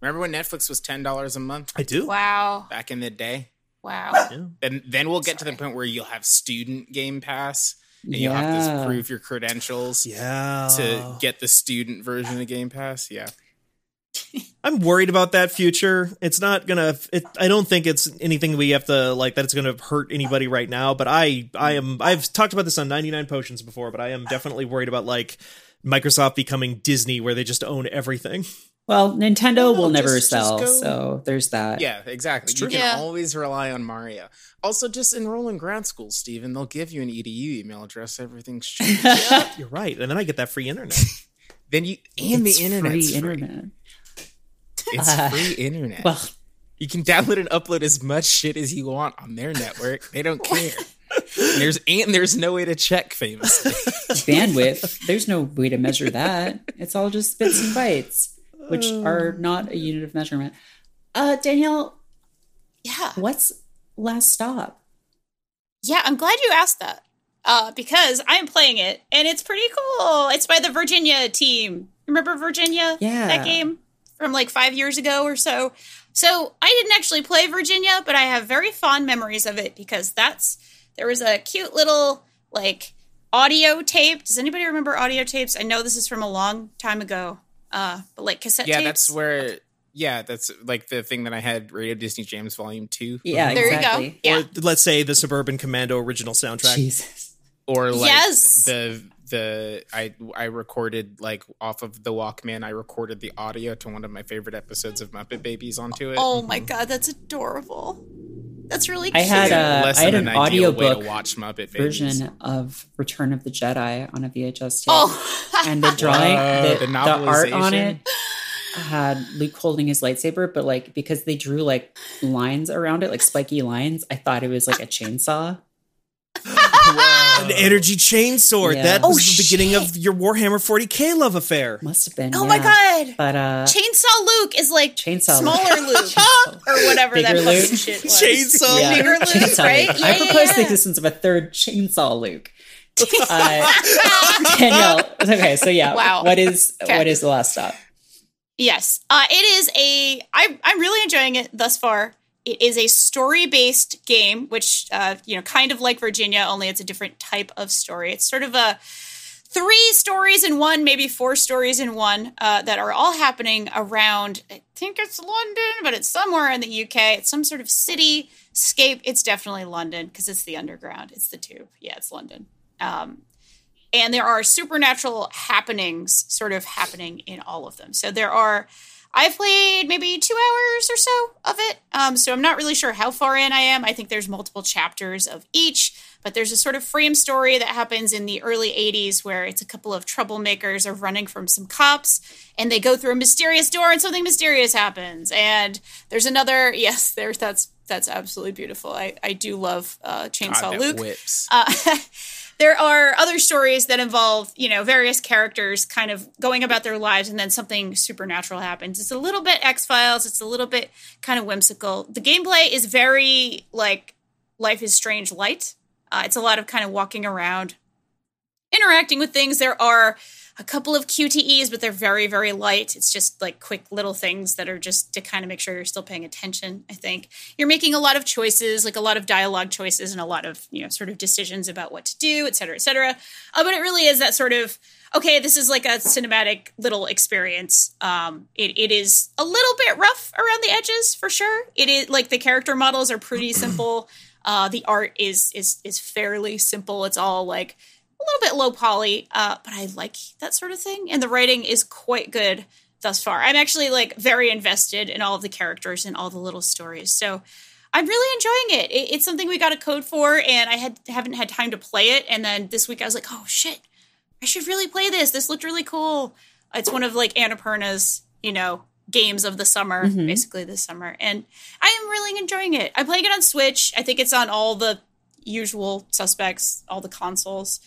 Yeah. Remember when Netflix was ten dollars a month I do. Wow. back in the day? Wow. Then then we'll get to the point where you'll have student game pass and you'll have to prove your credentials Yeah. to get the student version of Game Pass. Yeah. I'm worried about that future. It's not gonna. It, I don't think it's anything we have to like that. It's gonna hurt anybody right now. But I, I am. I've talked about this on 99 Potions before, but I am definitely worried about like Microsoft becoming Disney, where they just own everything. Well, Nintendo No, will never just- just sell, go- so there's that. Yeah, exactly. You can Yeah. always rely on Mario. Also, just enroll in grad school, Steven. They'll give you an EDU email address. Everything's cheap. You're right, and then I get that free internet. then you and It's the internet's free free. internet. It's Uh, free internet. Well, you can download and upload as much shit as you want on their network. They don't care. And there's and there's no way to check famously. bandwidth, there's no way to measure that. It's all just bits and bytes, which are not a unit of measurement. Uh, Danielle, Yeah. what's last stop? Yeah, I'm glad you asked that. Uh, because I'm playing it and it's pretty cool. It's by the Virginia team. Remember Virginia? Yeah. That game from like five years ago or so. So I didn't actually play Virginia, but I have very fond memories of it because that's there was a cute little like audio tape. Does anybody remember audio tapes? I know this is from a long time ago. Uh, but like cassette yeah, tapes. that's where. Yeah, that's like the thing that I had. Radio Disney Jams Volume Two. Yeah, There exactly. you go. Yeah. Or let's say the Suburban Commando original soundtrack. Jesus. or like Yes. the the I I recorded like off of the Walkman. I recorded the audio to one of my favorite episodes of Muppet Babies onto it. Oh my god, that's adorable. That's really I cute. had a- Less I had than an ideal way audiobook watch Muppet Babies. Version of Return of the Jedi on a VHS tape. Oh, and the drawing, Whoa, the, the the art on it had Luke holding his lightsaber, but like because they drew like lines around it, like spiky lines, I thought it was like a chainsaw. An energy chainsaw. Yeah. That Oh, was the beginning shit. of your Warhammer 40k love affair. Must have been. oh yeah. my god. But uh, Chainsaw Luke is like Chainsaw smaller Luke. Luke or whatever that fucking Luke. shit was. Chainsaw yeah, Bigger Luke, Chainsaw right? Luke. Yeah, I yeah, propose the existence of a third Chainsaw Luke. Uh, Danielle. Okay, so yeah. Wow. What is Okay. what is the last stop? Yes, uh, it is a. I, I'm really enjoying it thus far. It is a story-based game, which uh, you know, kind of like Virginia, only it's a different type of story. It's sort of a three stories in one, maybe four stories in one, uh, that are all happening around. I think it's London, but it's somewhere in the UK. It's some sort of city scape. It's definitely London because it's the underground. It's the tube. Yeah, it's London. Um, and there are supernatural happenings sort of happening in all of them. So there are. I've played maybe two hours or so of it, um, so I'm not really sure how far in I am. I think there's multiple chapters of each, but there's a sort of frame story that happens in the early 80s where it's a couple of troublemakers are running from some cops and they go through a mysterious door and something mysterious happens. And there's another, yes, there's that's that's absolutely beautiful. I, I do love uh, Chainsaw that Luke. whips. Uh, there are other stories that involve, you know, various characters kind of going about their lives and then something supernatural happens. It's a little bit X Files, it's a little bit kind of whimsical. The gameplay is very like Life is Strange light. Uh, it's a lot of kind of walking around, interacting with things. There are a couple of QTEs, but they're very, very light. It's just like quick little things that are just to kind of make sure you're still paying attention. I think you're making a lot of choices, like a lot of dialogue choices and a lot of, you know, sort of decisions about what to do, et cetera, et cetera. Uh, but it really is that sort of, okay, this is like a cinematic little experience. Um, it, it is a little bit rough around the edges for sure. It is like the character models are pretty simple. Uh, the art is is is fairly simple. It's all like a little bit low poly, uh, but I like that sort of thing. And the writing is quite good thus far. I'm actually like very invested in all of the characters and all the little stories. So I'm really enjoying it. it it's something we got a code for, and I had haven't had time to play it. And then this week I was like, oh shit, I should really play this. This looked really cool. It's one of like Annapurna's, you know, games of the summer, Mhm. basically this summer. And I am really enjoying it. I'm playing it on Switch. I think it's on all the usual suspects, all the consoles.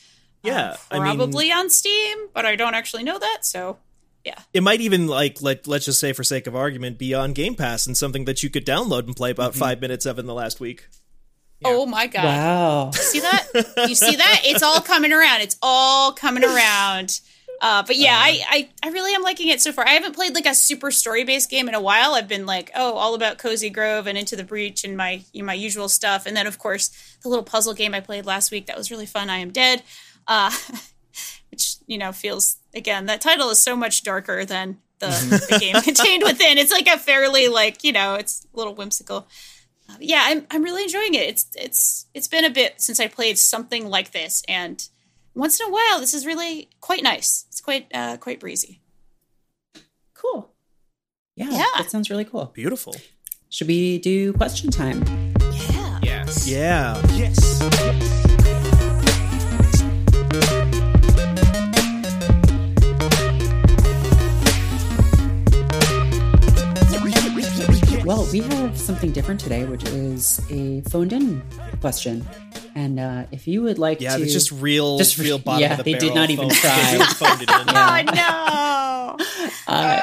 Yeah, I Um, mean- probably on Steam, but I don't actually know that. So yeah, It might even like let let's just say for sake of argument be on Game Pass and something that you could download and play about five minutes of in the last week. oh my god. Wow. See that? You see that? It's all coming around. It's all coming around. Uh, but yeah, I, I I really am liking it so far. I haven't played like a super story based game in a while. I've been like, oh, all about Cozy Grove and Into the Breach and my you know, my usual stuff. And then of course the little puzzle game I played last week that was really fun. I am dead, uh, which you know feels again that title is so much darker than the, the game contained within. It's like a fairly like you know it's a little whimsical. Uh, yeah, I'm I'm really enjoying it. It's it's it's been a bit since I played something like this, and once in a while, this is really quite nice. It's quite uh, quite breezy. Cool. Yeah, Yeah. that sounds really cool. Beautiful. Should we do question time? Yeah. Yes. Yeah. Yes. Well, we have something different today, which is a phoned in question. And uh, if you would like Yeah, to. it's just real, Just real re- bottom yeah, of the they did not even try. They really phoned it in. Oh no. Uh,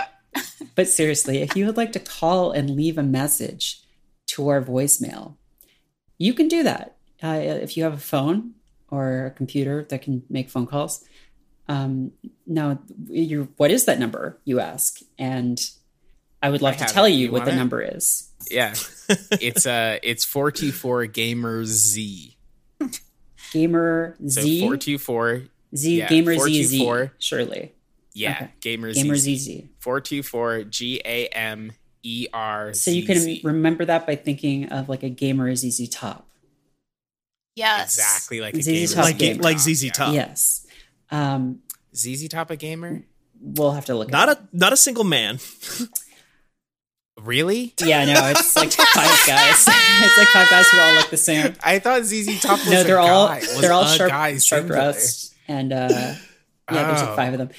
but seriously, if you would like to call and leave a message to our voicemail, you can do that. Uh, if you have a phone or a computer that can make phone calls. Um, now, you what is that number? You ask, and I would love I to tell it. you You what the it? number is. Yeah. it's uh it's 424 gamer Z. Gamer So Z 424 Z yeah, Gamer Z 424. surely yeah, Okay. gamer Gamer Z. ZZ. 424 G A M E R So you can remember that by thinking of like a Gamer ZZ Top. Yes. exactly like a ZZ gamer Top Like, game. like ZZ Top. Yes. Um, ZZ Top a gamer? we'll have to look. Not at a not a single man. Really? Yeah, no, it's like five guys. it's like five guys who all look the same. I thought ZZ Top was No, they're a all guy. They're all sharp guy sharp singular. breasts, and uh, yeah, there's like Oh. five of them.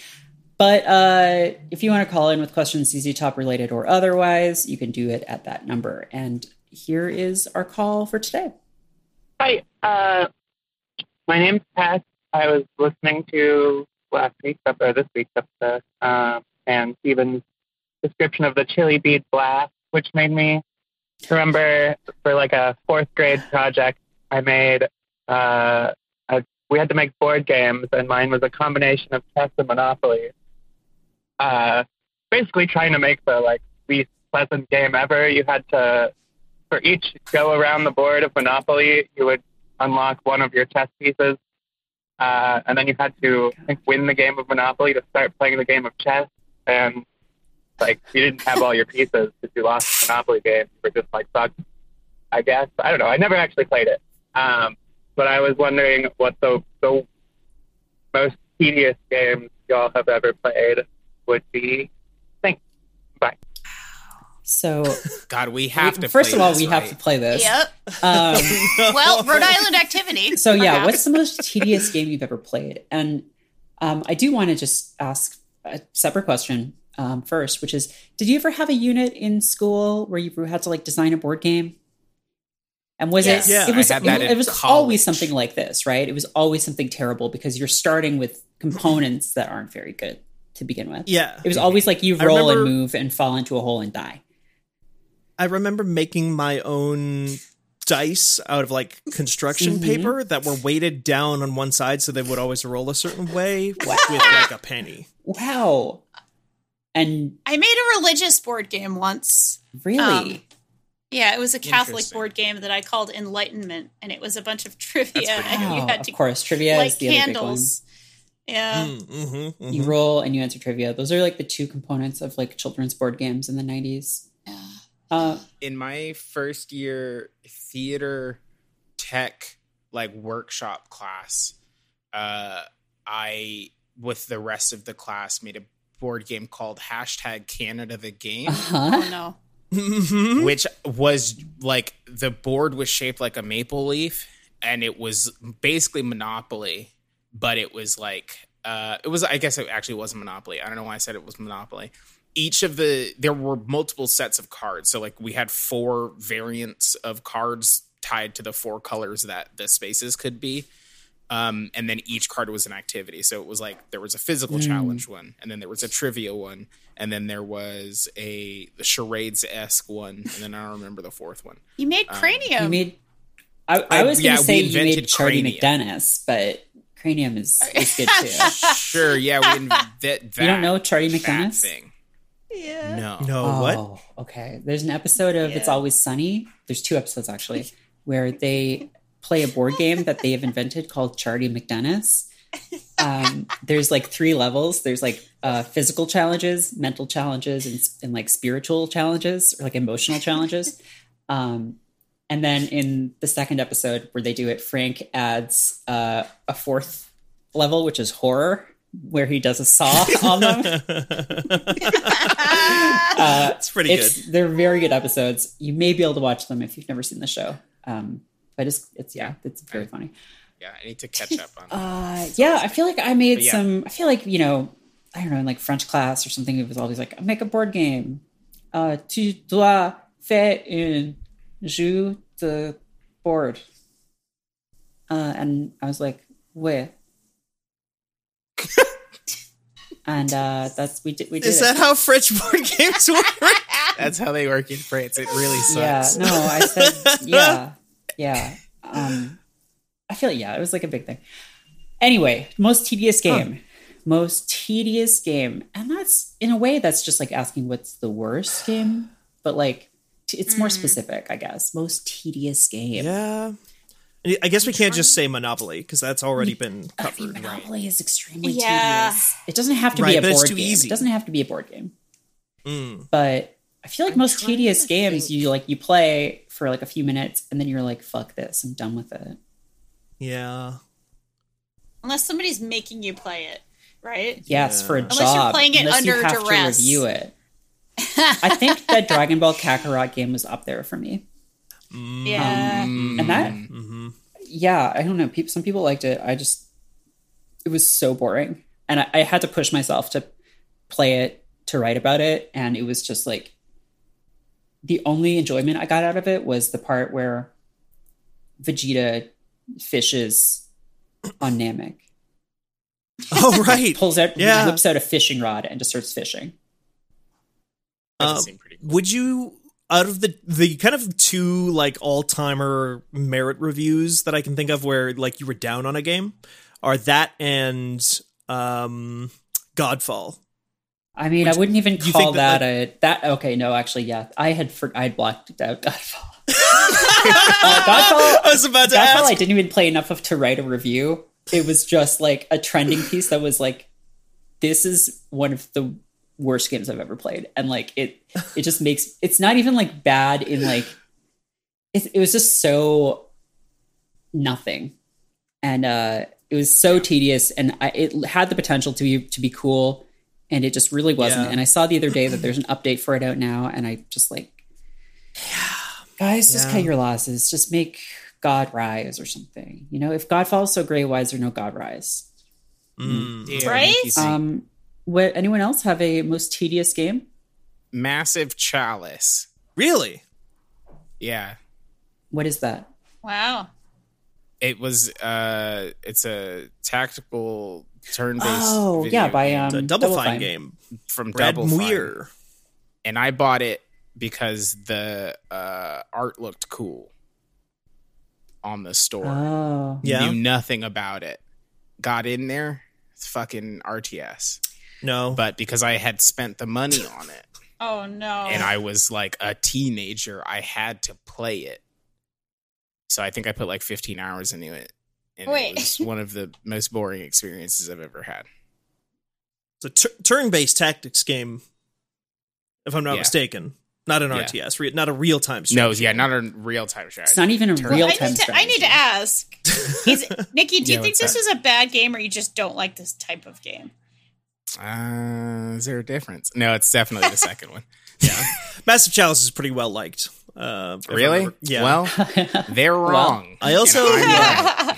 But uh, if you want to call in with questions ZZ Top related or otherwise, you can do it at that number. And here is our call for today. Hi, uh, my name's Pat. I was listening to last week's ep- or this week's episode, um, and Steven's description of the chili bead blast, which made me remember for like a fourth grade project I made. Uh, a, we had to make board games, and mine was a combination of chess and Monopoly. Uh, basically, trying to make the like least pleasant game ever. You had to for each go around the board of Monopoly, you would unlock one of your chess pieces, uh, and then you had to think, win the game of Monopoly to start playing the game of chess. And like you didn't have all your pieces because you lost the Monopoly game. You were just like sucked. I guess I don't know. I never actually played it, um, but I was wondering what the the most tedious game y'all have ever played would be. Thanks. Bye. So, God, we have we- to. first play of all, this, we have to play this. Yep. Um, Well, Rhode Island activity. so yeah, perhaps. what's the most tedious game you've ever played? And um, I do want to just ask a separate question um, first, which is: Did you ever have a unit in school where you had to like design a board game? And was Yes. it? Yeah, it was. I had that it, was college. always something like this, right? It was always something terrible because you're starting with components that aren't very good to begin with. Yeah. It was always like you roll remember- and move and fall into a hole and die. I remember making my own dice out of like construction Mhm. paper that were weighted down on one side so they would always roll a certain way with like a penny. Wow. And I made a religious board game once. really, Um, Yeah, it was a Catholic board game that I called Enlightenment, and it was a bunch of trivia, That's pretty and you had to, of course, trivia light is the other big one. candles. Yeah. Mm, mhm, mhm. You roll and you answer trivia. Those are like the two components of like children's board games in the 90s. yeah. Uh, in my first year theater tech like workshop class uh i with the rest of the class made a board game called hashtag canada the game huh? Oh no. Which was like the board was shaped like a maple leaf and it was basically monopoly but it was like uh it was i guess it actually was monopoly i don't know why i said it was monopoly each of the there were multiple sets of cards so like we had four variants of cards tied to the four colors that the spaces could be um, and then each card was an activity. So it was like there was a physical challenge one, and then there was a trivia one, and then there was a the charades esque one, and then I don't remember the fourth one. You made cranium. You made. I, I I- was going to we say you made Chardee Cranium. MacDennis, but Cranium is, is good too. Sure, yeah, we inv- that, that you don't know Chardee MacDennis? thing. yeah. No, No, Oh, what? okay. There's an episode of It's Always Sunny. There's two episodes actually, where they play a board game that they have invented called Chardee MacDennis. Um, there's like three levels. There's like uh, physical challenges, mental challenges, and, and like spiritual challenges or like emotional challenges. Um, and then in the second episode where they do it, Frank adds uh, a fourth level, which is horror, where he does a saw on them. uh, It's pretty it's good. they're very good episodes. You may be able to watch them if you've never seen the show. Um, but it's it's yeah, it's very funny. Yeah, I need to catch up on. Uh, yeah, I feel like I made yeah. some. I feel like you know, I don't know, in like French class or something. It was always like make a board game. Uh, tu dois faire un jeu de board. Uh, and I was like, where? and uh, that's we did we did Is it. that how French board games work? That's how they work in France. It really sucks. yeah sucks. no i said yeah yeah um i feel yeah it was like a big thing anyway most tedious game most tedious game and that's in a way that's just like asking what's the worst game but like t- it's more specific i guess most tedious game yeah. I guess we can't just say Monopoly because that's already been I mean, covered. monopoly is extremely Yeah. tedious it doesn't have to Right, be a board game easy. it doesn't have to be a board game Mm. but I feel like I'm most tedious games, think. you like you play for like a few minutes and then you're like, "Fuck this, I'm done with it." Yeah. Unless somebody's making you play it, right? Yeah, it's for a Unless job. you're playing it unless you under have duress. To review it. I think that Dragon Ball Kakarot game was up there for me, Yeah. and that, hmm yeah, I don't know. People, some people liked it. I just, it was so boring, and I, I had to push myself to play it to write about it, and it was just like the only enjoyment I got out of it was the part where Vegeta fishes on Namek. Oh right. pulls out, Yeah. whips out a fishing rod, and just starts fishing. That Um, seem pretty cool. Would you out of the the kind of two like all timer Merritt reviews that I can think of where like you were down on a game are that and um Godfall. I mean, Which- I wouldn't even call that, that, a that. Okay, no, actually, yeah, I had for, I had blocked out Godfall. uh, Godfall, I was about to Godfall, ask. I didn't even play enough of to write a review. It was just like a trending piece that was like, "This is one of the worst games I've ever played," and like it, it just makes it's not even like bad in like, it, it was just so nothing, and uh it was so tedious, and I, it had the potential to be to be cool, and it just really wasn't. Yeah. And I saw the other day that there's an update for it out now, and I just like, guys, just Yeah. cut your losses. Just make God rise or something. You know, if God falls so great, why is there no God rise? Mm. Yeah, Right? Um, what anyone else have a most tedious game? Massive chalice. Really? Yeah. What is that? Wow. It was uh it's a tactical turn-based Oh, video yeah, by game um, The Double, Fine, Fine. game. from Brad Double Fine. Muir. and I bought it because the uh, art looked cool on the store. Oh, Yeah. Knew nothing about it. Got in there, it's fucking RTS. No. But because I had spent the money on it Oh no. and I was like a teenager, I had to play it. So I think I put like 15 hours into it. And Wait. it was one of the most boring experiences I've ever had. it's a tur- turn-based tactics game if I'm not Yeah. mistaken. Not an Yeah. RTS, re- not a real-time No, strategy. yeah, not a real time strategy. it's not even a Turn- real time strategy. I need to ask. Is Nikki, do you Yeah, think what's this that? is a bad game or you just don't like this type of game? Uh, is there a difference? No, it's definitely the second one. Yeah. Massive Chalice is pretty well liked. Uh, Really? remember- Yeah. Well, they're wrong. I also- And I'm right.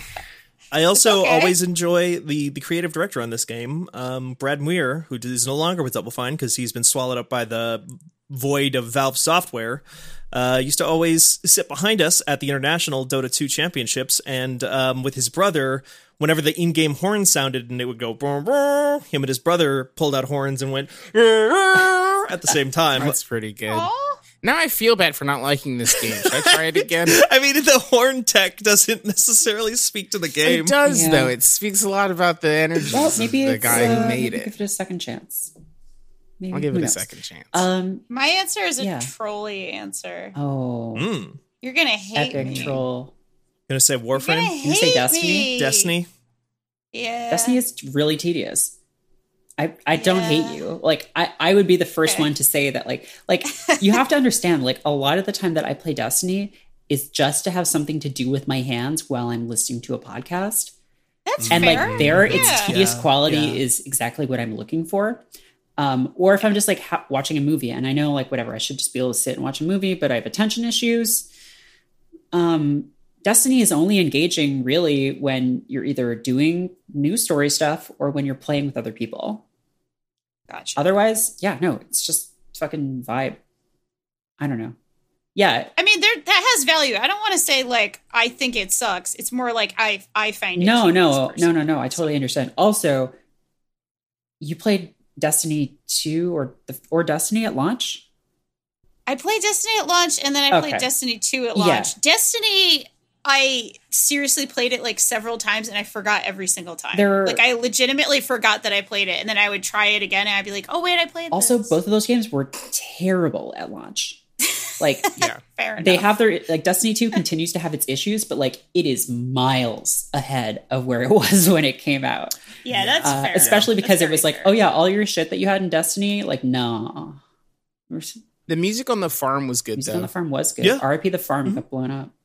I also Okay. always enjoy the the creative director on this game, um, Brad Muir, who is no longer with Double Fine because he's been swallowed up by the void of Valve software. Uh, used to always sit behind us at the international Dota 2 championships, and um, with his brother, whenever the in-game horn sounded and it would go, brr, brr, him and his brother pulled out horns and went at the same time. That's pretty good. Oh, Now I feel bad for not liking this game. Should I try it again? I mean, the horn tech doesn't necessarily speak to the game. It does Yeah. though. It speaks a lot about the energy Well, of maybe the it's, guy uh, who made maybe it. Give it a second chance. Maybe, I'll give who it a second chance. Um. my answer is a Yeah. trolly answer. Oh. Mm. You're gonna hate Epic me. troll. Gonna say You're gonna Warframe, hate You say Destiny? me. Destiny. Yeah. Destiny is really tedious. I, I don't Yeah. hate you. Like I, I would be the first Okay. one to say that like like you have to understand like a lot of the time that I play Destiny is just to have something to do with my hands while I'm listening to a podcast. That's and fair. like there its tedious Yeah, quality yeah. is exactly what i'm looking for um, or if i'm just like ha- watching a movie and i know like whatever i should just be able to sit and watch a movie but i have attention issues um, destiny is only engaging really when you're either doing news story stuff or when you're playing with other people Gotcha. otherwise yeah no it's just fucking vibe i don't know yeah I mean, there that has value. I don't want to say like I think it sucks. It's more like I I find it no no no no no i totally understand also you played destiny 2 or the or destiny at launch I played Destiny at launch, and then I played Okay. Destiny two at Yeah. launch. Destiny, I seriously played it like several times, and I forgot every single time. There- like I legitimately forgot that I played it, and then I would try it again, and I'd be like, "Oh wait, I played." also this. both of those games were terrible at launch like Yeah. fair enough. they have their like destiny 2 continues to have its issues but like it is miles ahead of where it was when it came out yeah, that's uh, fair. especially That's because it very was like fair. oh yeah all your shit that you had in destiny like no The music on the farm was good music though. on the farm was good Yeah. rip the farm got blown up it got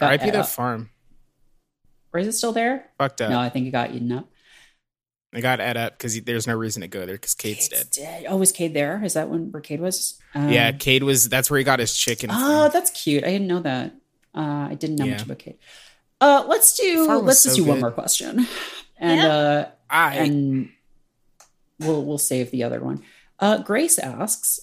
R.I.P. ate the up. farm. or is it still there Fucked up. no i think it got eaten up I got Ed up because there's no reason to go there because Cayde's Cayde's dead. dead. Oh, was Cayde there? Is that when where Cayde was? Um, yeah, Cayde was. That's where he got his chicken. Oh, from. that's cute. I didn't know that. Uh, I didn't know Yeah. much about Cayde. Uh, let's do. Let's just so do one more question, and Yeah. uh, I and we'll we'll save the other one. Uh, Grace asks,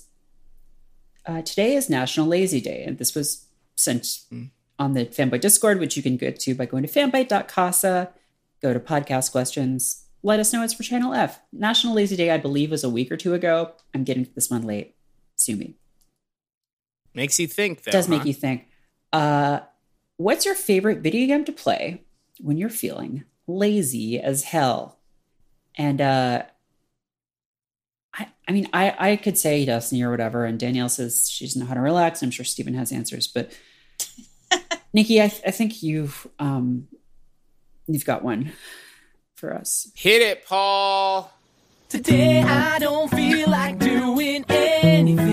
uh, "Today is National Lazy Day, and this was sent Mm. On the Fanbyte Discord, which you can get to by going to fanbyte.casa. Go to podcast questions. Let us know it's for Channel F. National Lazy Day, I believe, was a week or two ago. I'm getting to this one late. Sue me. makes you think. Though, does make you think. Uh, what's your favorite video game to play when you're feeling lazy as hell? And uh, I, I mean, I, I could say Destiny or whatever, and Danielle says she doesn't know how to relax. I'm sure Steven has answers, but Nikki, I, I think you've um, you've got one for us. Hit it, Paul. Today I don't feel like doing anything.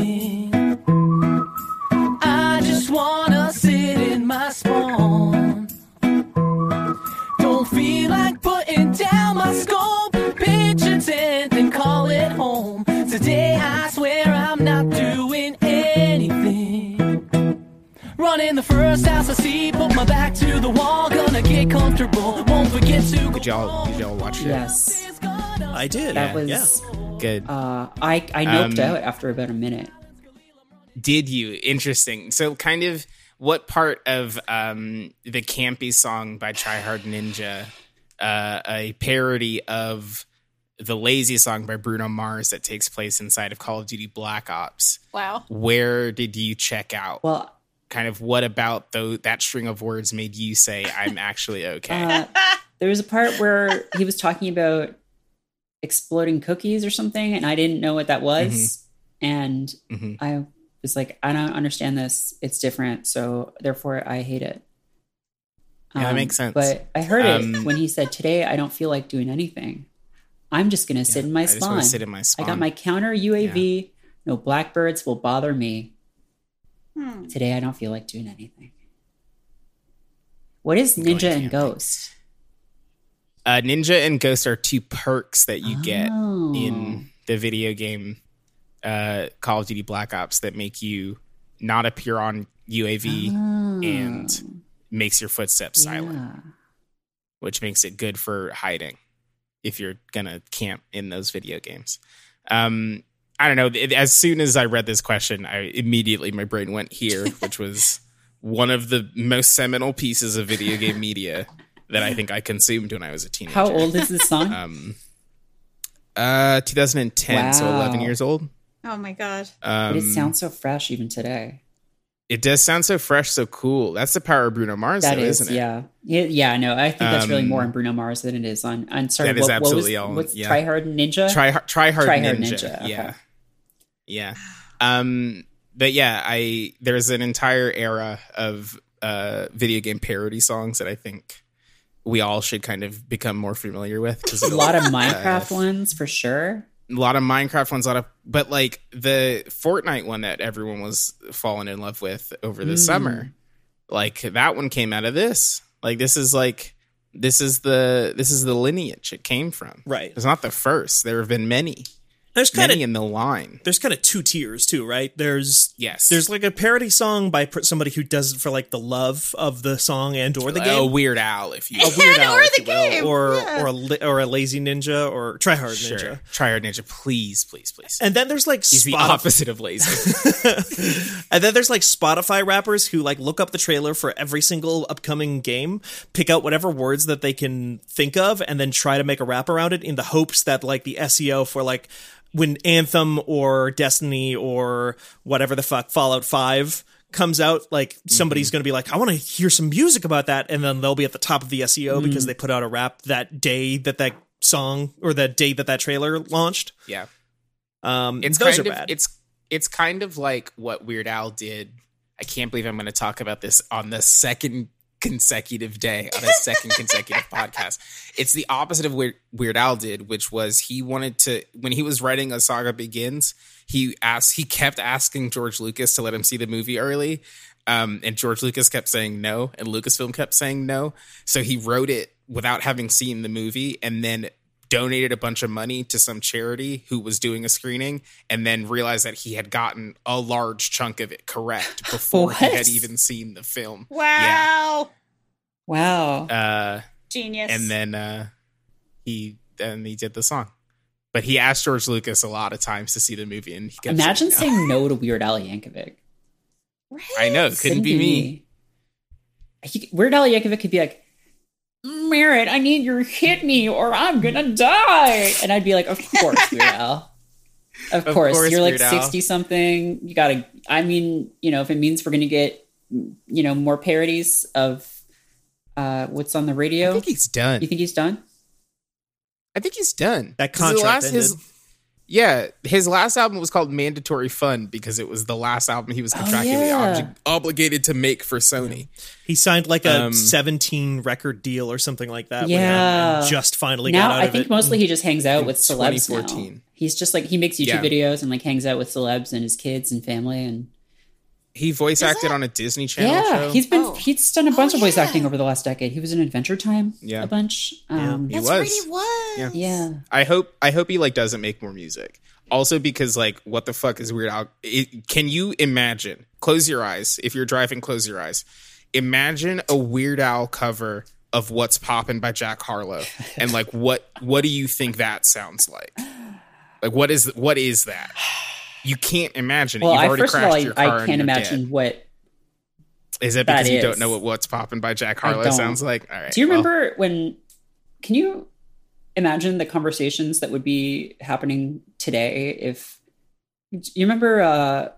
Running the first house I see, put my back to the wall, gonna get comfortable. Won't forget to. Did y'all? Did y'all watch it? Yes, I did. that Yeah, was. Good. Uh, I I noped Um, out after about a minute. Did you? Interesting. So, kind of, what part of um, the campy song by Try Hard Ninja, uh, a parody of the Lazy song by Bruno Mars that takes place inside of Call of Duty Black Ops? wow. Where did you check out? Well, kind of, what about though that string of words made you say, "I'm actually okay"? Uh, there was a part where he was talking about exploding cookies or something, and I didn't know what that was. And Mhm. I was like, I don't understand this. It's different. So therefore, I hate it. Yeah, that makes sense. But I heard it Um, when he said, Today, I don't feel like doing anything. I'm just going to sit in my I just spawn. sit in my spawn. I got my counter UAV. No blackbirds will bother me. Hmm. Today, I don't feel like doing anything. What is Ninja and. Ghost? uh, Ninja and Ghost are two perks that you get Oh. in the video game uh, Call of Duty Black Ops that make you not appear on UAV and makes your footsteps silent, Oh. Yeah. which makes it good for hiding if you're gonna camp in those video games. Um, I don't know. As soon as I read this question, I immediately my brain went here, which was one of the most seminal pieces of video game media that I think I consumed when I was a teenager. How old is this song? Um, uh, 2010, so 11 years old. Oh my god. Um, but it sounds so fresh even today. It does sound so fresh, so cool. That's the power of Bruno Mars, That though, is, isn't it? yeah, yeah, yeah. No, I think that's really Um, more on Bruno Mars than it is on. On sorry, That is what, what was absolutely all- what's yeah. Try Hard Ninja? Try hard, try hard, Try Hard ninja. Ninja, okay. Yeah. Um, but yeah, I there's an entire era of uh video game parody songs that I think we all should kind of become more familiar with. Because a lot of Minecraft ones for sure. a lot of Minecraft ones, a lot of, but like the Fortnite one that everyone was falling in love with over the Mm. summer, like that one came out of this. Like this is like This is the this is the lineage it came from. Right. It's not the first. There have been many, There's kind many of in the line. there's kind of two tiers too, right? There's Yes. there's like a parody song by somebody who does it for like the love of the song and or the a game. Weird Al, if you a weird And Al, or if the you will, game, or yeah. or a li- or a lazy ninja or try hard sure. ninja. Try Hard Ninja, please, please, please. And then there's like He's the opposite of lazy. and then there's like Spotify rappers who like look up the trailer for every single upcoming game, pick out whatever words that they can think of, and then try to make a rap around it in the hopes that like the SEO for like when Anthem or Destiny or whatever the fuck Fallout 5 comes out, like somebody's going to be like, I want to hear some music about that. And then they'll be at the top of the SEO because they put out a rap that day that that song or that day that that trailer launched. yeah. Um, It's those kind are of bad. it's it's kind of like what Weird Al did. I can't believe I'm going to talk about this on the second consecutive day on a second consecutive podcast. It's the opposite of Weird, Weird Al did, which was he wanted to when he was writing A Saga Begins, he asked he kept asking George Lucas to let him see the movie early. Um, and George Lucas kept saying no, and Lucasfilm kept saying no. So he wrote it without having seen the movie, and then donated a bunch of money to some charity who was doing a screening and then realized that he had gotten a large chunk of it correct before he had even seen the film. Wow. Wow. Uh, Genius. and then uh, he then he did the song. But he asked George Lucas a lot of times to see the movie and he kept Imagine saying no. saying no to Weird Al Yankovic. I know, it couldn't be me. He, Weird Al Yankovic could be like, Merritt, I need you to hit me or I'm gonna die. And I'd be like, Of course, Weird Al. Of, Of course. course, You're like 60 something. You gotta, I mean, you know, if it means we're gonna get, you know, more parodies of uh what's on the radio. I think he's done. you think he's done? I think he's done. That the contract last- his- ended. Yeah, his last album was called Mandatory Fun because it was the last album he was contractually yeah. obli- obligated to make for Sony. He signed like a Um, 17 record deal or something like that. when- Yeah. just finally now got out I of think mostly he just hangs out with celebs 2014. now. He's just like he makes YouTube Yeah. videos and like hangs out with celebs and his kids and family and He voice acted on a Disney Channel yeah, show. he's been Oh. he's done a bunch Oh, of voice yeah. acting over the last decade. He was in Adventure Time Yeah. a bunch. Um, He That's was. right, he was. Yeah. yeah. I hope I hope he like doesn't make more music. Also because like what the fuck is Weird Al? It, can you imagine? Close your eyes. If you're driving, close your eyes. Imagine a Weird Al cover of "What's Poppin'" by Jack Harlow, and like what what do you think that sounds like? Like what is what is that? You can't imagine it. Well, You've I already first of all, I, your car I can't imagine dead. what. Is it because you don't know what "What's Popping" by Jack Harlow sounds like? All right. Do you well, remember when? Can you imagine the conversations that would be happening today if you remember? uh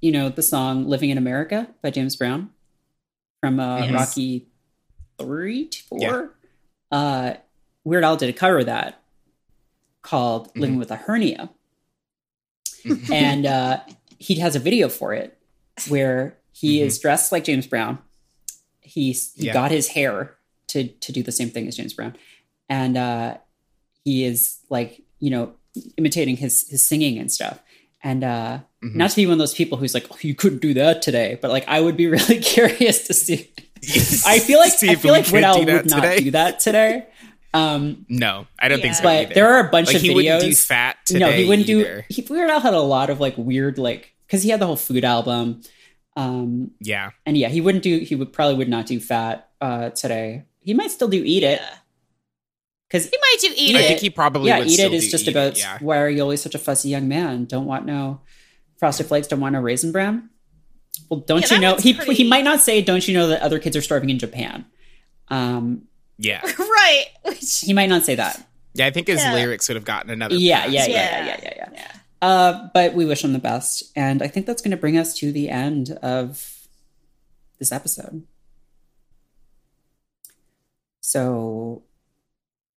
You know the song "Living in America" by James Brown from uh, Yes. Rocky three, four. Yeah. Uh, Weird Al did a cover of that called Mm-hmm. "Living with a Hernia," and uh, he has a video for it where he is dressed like James Brown. He's he Mm-hmm. Yeah. got his hair to to do the same thing as James Brown, and uh, he is like you know imitating his his singing and stuff. And uh, Mhm. not to be one of those people who's like, oh, you couldn't do that today, but like I would be really curious to see. I feel like I feel like Weird Al would not today. do that today. Um, No, I don't think Yeah. so. but either. there are a bunch like of he videos. wouldn't do fat today. no, he wouldn't either. do. He, Weird Al had a lot of like weird like because he had the whole food album, um, Yeah, and yeah, he wouldn't do. He would probably would not do fat uh, today. He might still do eat it because He might do eat I it. think he probably yeah, would eat still it is do just Eat It, about yeah. why are you always such a fussy young man? Don't want no frosted flakes. Don't want no raisin bran. Well, don't Yeah, you know? He pretty- he might not say. Don't you know that other kids are starving in Japan? Um, Yeah, right. Which, he might not say that. yeah. I think his Yeah. lyrics would have gotten another. Yeah, pass. yeah, yeah, Yeah. yeah, yeah, yeah, yeah. yeah. Uh, but we wish him the best, and I think that's going to bring us to the end of this episode. So,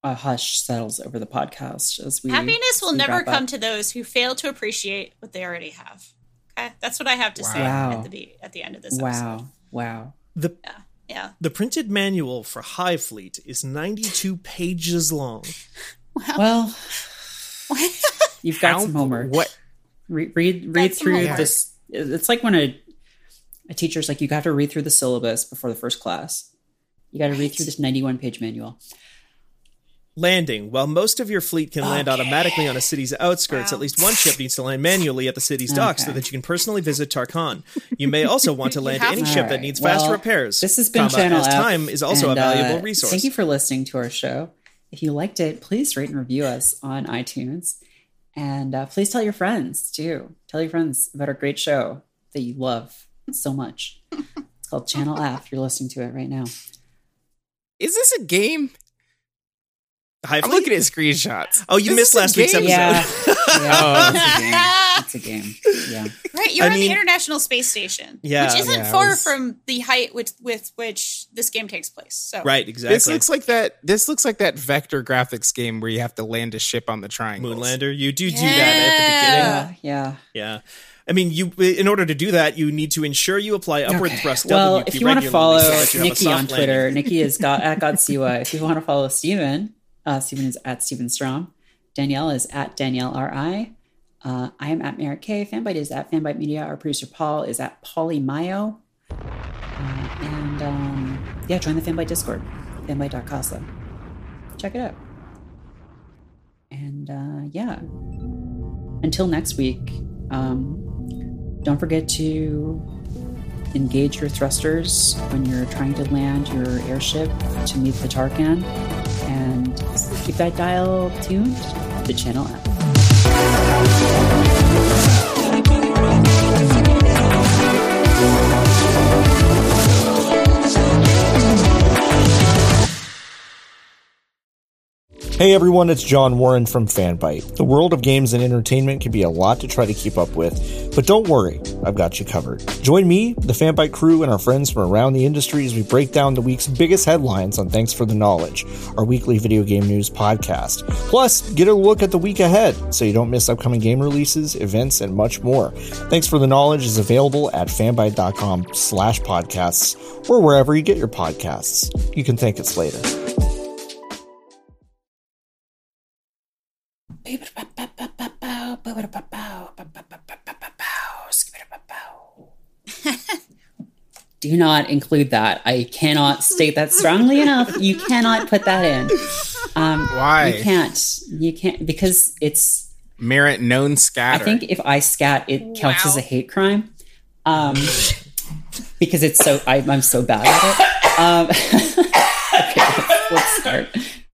a hush settles over the podcast as we Happiness will we never come up. to those who fail to appreciate what they already have. Okay, that's what I have to say Wow. at the at the end of this episode. Wow, wow. The Yeah. The printed manual for HighFleet is 92 pages long. Well, you've got How- some homework. What? Re- read read some through this. It's like when a a teacher's like, you have to read through the syllabus before the first class. You got to read through this 91 page manual. Landing. While most of your fleet can land automatically on a city's outskirts, at least one ship needs to land manually at the city's docks so that you can personally visit Tarkhan. You may also want to land any to. ship All that right. needs fast repairs. This has been comma, Channel as F, time is also and, a valuable uh, resource. Thank you for listening to our show. If you liked it, please rate and review us on iTunes. And uh, please tell your friends too. Tell your friends about our great show that you love so much. It's called Channel F. You're listening to it right now. Is this a game? Hive I'm looking at screenshots. Oh, you Is missed last week's episode. Yeah. yeah it's a game. It's a game. Yeah. Right, you're I on mean- the International Space Station, Yeah. which isn't Yeah, far was- from the height with with which this game takes place. So Right, exactly. This looks like that. This looks like that vector graphics game where you have to land a ship on the triangle. Moonlander. You do do that at the beginning. Yeah. Yeah. Yeah. I mean, you in order to do that, you need to ensure you apply upward thrust Well, WP if you want to follow so that you have a Nikki on Twitter. Nikki is got at Godsiwa. If you want to follow Steven, uh, Steven is at Steven Strom. Danielle is at Danielle RI. Uh, I am at Merritt K. Fanbyte is at Fanbyte Media. Our producer Paul is at Pauly Mayo. Uh, and um, yeah, join the Fanbyte Discord, fanbyte.casa. Check it out. And uh, yeah, until next week, um, don't forget to engage your thrusters when you're trying to land your airship to meet the Tarkhan, and keep that dial tuned to the Channel F. Hey everyone, it's John Warren from Fanbyte. The world of games and entertainment can be a lot to try to keep up with, but don't worry, I've got you covered. Join me, the Fanbyte crew, and our friends from around the industry as we break down the week's biggest headlines on Thanks for the Knowledge, our weekly video game news podcast. Plus, get a look at the week ahead so you don't miss upcoming game releases, events, and much more. Thanks for the Knowledge is available at fanbyte.com slash podcasts or wherever you get your podcasts. You can thank us later. Do not include that. I cannot state that strongly enough. You cannot put that in. Um, Why? You can't. You can't because it's. Merritt known scatter. I think if I scat, it counts Wow. as a hate crime. Um, because it's so I, I'm so bad at it. Um, okay, let's, let's start.